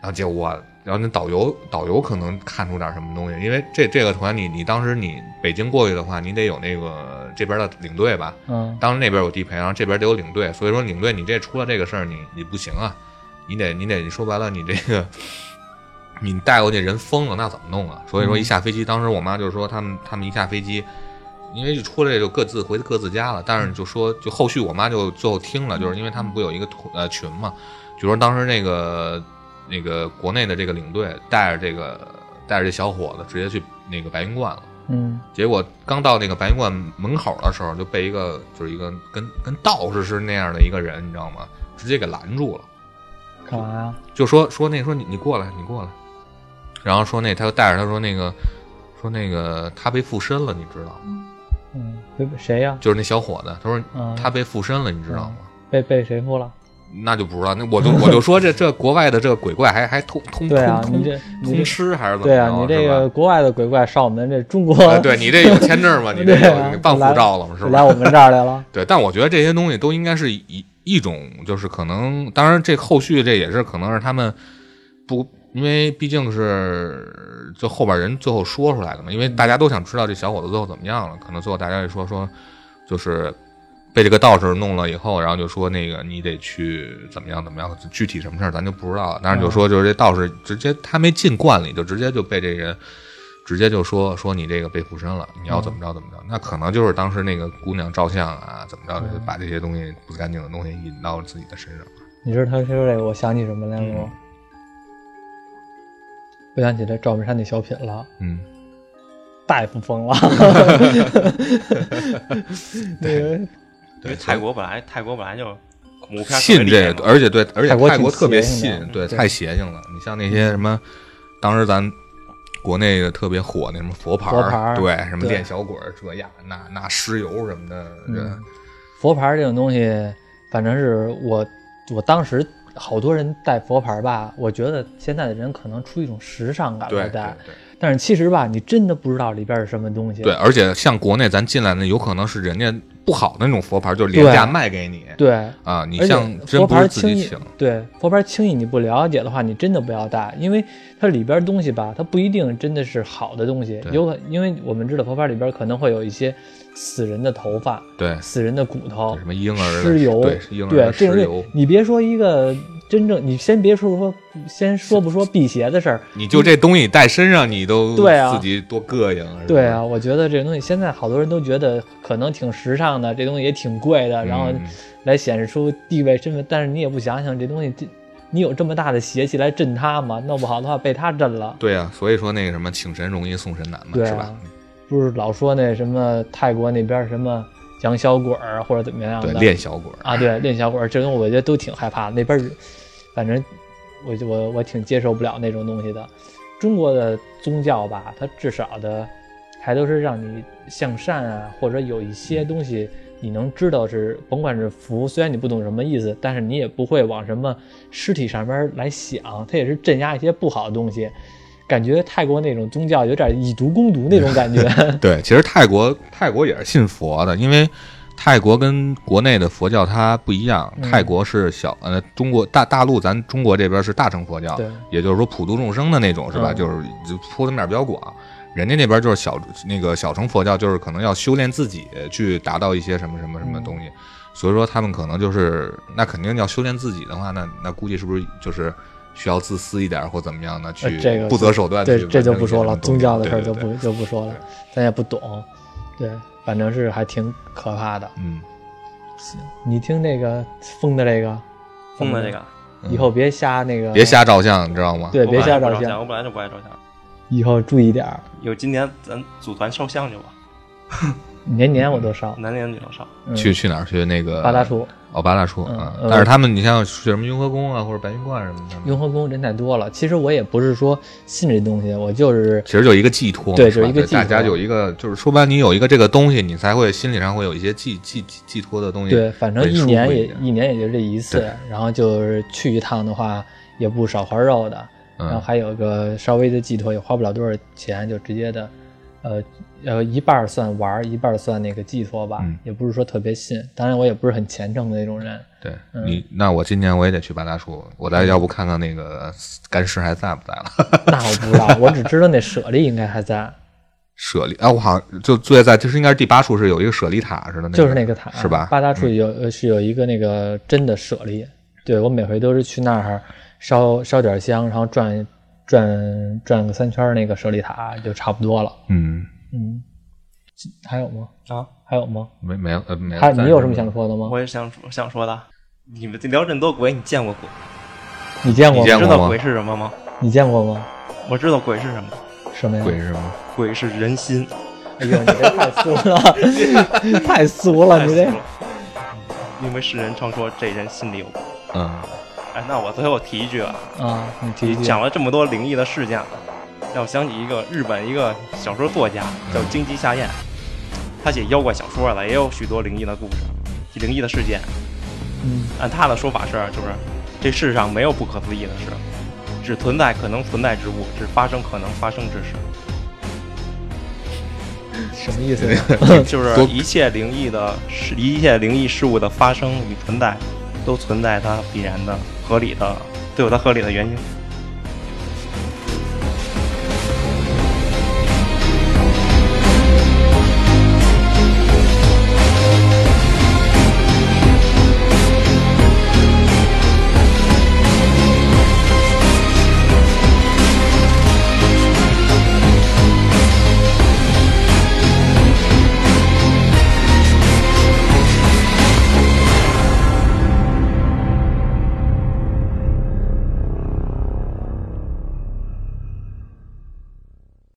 然后结果，然后那导游导游可能看出点什么东西，因为这这个团你你当时你北京过去的话，你得有那个这边的领队吧，嗯当时那边有地陪，然后这边得有领队，所以说领队你这出了这个事儿，你你不行啊，你得你得说白了，你这个 <laughs> 你带过去人疯了，那怎么弄啊？所以说一下飞机，当时我妈就是说他们他们一下飞机，因为就出来就各自回各自家了，但是就说就后续我妈就最后听了，就是因为他们不有一个团呃群嘛，就说当时那个那个国内的这个领队带着这个带着这小伙子直接去那个白云观了。嗯结果刚到那个白云观门口的时候，就被一个就是一个跟跟道士是那样的一个人，你知道吗？直接给拦住了，干嘛呀？就说说那说你你过来，你过来，然后说那他就带着他说那个说那个他被附身了，你知道吗？嗯，被谁呀？就是那小伙子，他说嗯他被附身了，你知道吗？被被谁附了？那就不知道，那我就我就说这这国外的这个鬼怪还还通通对啊，通通你这你通这吃还是怎么着？对啊，你这是吧个国外的鬼怪上我们这中国，呃对你这有签证吗？<laughs> 你这对啊有你办护照了吗？是吧？来我们这儿来了。对，但我觉得这些东西都应该是一一种，就是可能，当然这后续这也是可能是他们不，因为毕竟是就后边人最后说出来的嘛，因为大家都想知道这小伙子最后怎么样了，可能最后大家一说说，就是被这个道士弄了以后，然后就说那个你得去怎么样怎么样，具体什么事儿咱就不知道了，但是就说就是这道士直接他没进观里，就直接就被这人。直接就说说你这个被附身了，你要怎么着怎么着，那可能就是当时那个姑娘照相啊，怎么着，就把这些东西不干净的东西引到自己的身上了。你知道他说这个，我想起什么来了吗？我想起这赵本山那小品了，嗯，大夫疯了。<laughs> 那个因为泰国本来泰国本来就信这而且对，而且泰国挺泰国特别信，对，对太邪性了。你像那些什么，当时咱国内的特别火那什么佛牌对，什么对练小鬼儿这呀那那尸油什么的，这嗯佛牌这种东西，反正是我我当时好多人戴佛牌吧，我觉得现在的人可能出一种时尚感来戴，但是其实吧，你真的不知道里边是什么东西。对，而且像国内咱进来的，有可能是人家不好的那种佛牌，就是廉价卖给你。对，啊。你像真佛不是自牌轻易己请，对佛牌轻易你不了解的话，你真的不要带，因为它里边东西吧，它不一定真的是好的东西，有可因为我们知道佛牌里边可能会有一些死人的头发、对，死人的骨头什、么婴儿尸油，对，这油，，你别说一个真正，你先别说说，先说不说辟邪的事儿，你就这东西带身上，你都对啊自己多膈应。对啊，，我觉得这个东西现在好多人都觉得可能挺时尚的，这东西也挺贵的，然后嗯来显示出地位身份，但是你也不想想这东西，这你有这么大的邪气来镇他吗？弄不好的话被他镇了。对啊，所以说那个什么请神容易送神难嘛，对啊是吧？不是老说那什么泰国那边什么养小鬼儿或者怎么样对，的练小鬼儿啊？对，练小鬼儿这东西我觉得都挺害怕的。那边儿反正我我我挺接受不了那种东西的。中国的宗教吧，它至少的还都是让你向善啊，或者有一些东西你能知道是，甭管是福，虽然你不懂什么意思，但是你也不会往什么尸体上面来想，它也是镇压一些不好的东西。感觉泰国那种宗教有点以毒攻毒那种感觉。<laughs> 对，其实泰国泰国也是信佛的，因为泰国跟国内的佛教它不一样，嗯泰国是小呃中国大大陆咱中国这边是大乘佛教对，也就是说普度众生的那种是吧？嗯就是就铺的面比较广。人家那边就是小那个小乘佛教，就是可能要修炼自己去达到一些什么什么什么嗯东西，所以说他们可能就是那肯定要修炼自己的话，那那估计是不是就是需要自私一点或怎么样的去呃这个不择手段对这这就不说了，宗教的事儿对对对就不就不说了，咱也不懂。对，反正是还挺可怕的。嗯，行，你听那个疯的这个，疯的这个，以后别瞎那个，别瞎照相，你知道吗？对，别瞎照相，我本来就不爱照相。以后注意点儿。有今年咱组团烧香去吧，<laughs> 年年我都烧，男年女都烧。嗯去去哪儿？去那个八大处、哦，八大处嗯啊。呃但是他们，你像去什么雍和宫啊，或者白云观什么的，雍和宫人太多了。其实我也不是说信这东西，我就是其实就一个寄托嘛，对就是一个寄托大家有一个，就是说白，了，你有一个这个东西，你才会心理上会有一些寄寄寄寄托的东西。对，反正一年也一年也就这一次，然后就是去一趟的话也不少块肉的，然后嗯，还有个稍微的寄托，也花不了多少钱，就直接的，呃呃一半儿算玩儿，一半儿算那个寄托吧，嗯也不是说特别信。当然我也不是很虔诚的那种人，对嗯你，那我今年我也得去八大处，我再要不看看那个干尸还在不在了。<laughs> 那我不知道，我只知道那舍利应该还在，舍利啊，我好像就最在，就是应该是第八处是有一个舍利塔似的，那就是那个塔是吧？八大处有、呃是有一个那个真的舍利，对我每回都是去那儿烧烧点香，然后转转转个三圈那个舍利塔就差不多了。嗯，嗯，还有吗？啊，还有吗？没没有呃没有。还你有什么想说的吗？我也想想说的，你们聊这么多鬼，你见过鬼？你见过吗？你知道鬼是什么吗？你见过吗？我知道鬼是什么，什么呀？鬼是什么？鬼是人心。哎呦，你这太俗了，<laughs> 太俗了，你这因为世人常说这人心里有鬼。嗯，哎，那我最后提一句啊，啊，你提一句。讲了这么多灵异的事件了，让我想起一个日本一个小说作家叫荆棘夏彦，他写妖怪小说的，也有许多灵异的故事、灵异的事件。嗯按他的说法是，就是这世上没有不可思议的事，只存在可能存在之物，只发生可能发生之事。<laughs> 什么意思呀？<laughs> <laughs> 就是一切灵异的事，一切灵异事物的发生与存在，都存在它必然的、合理的，都有它合理的原因。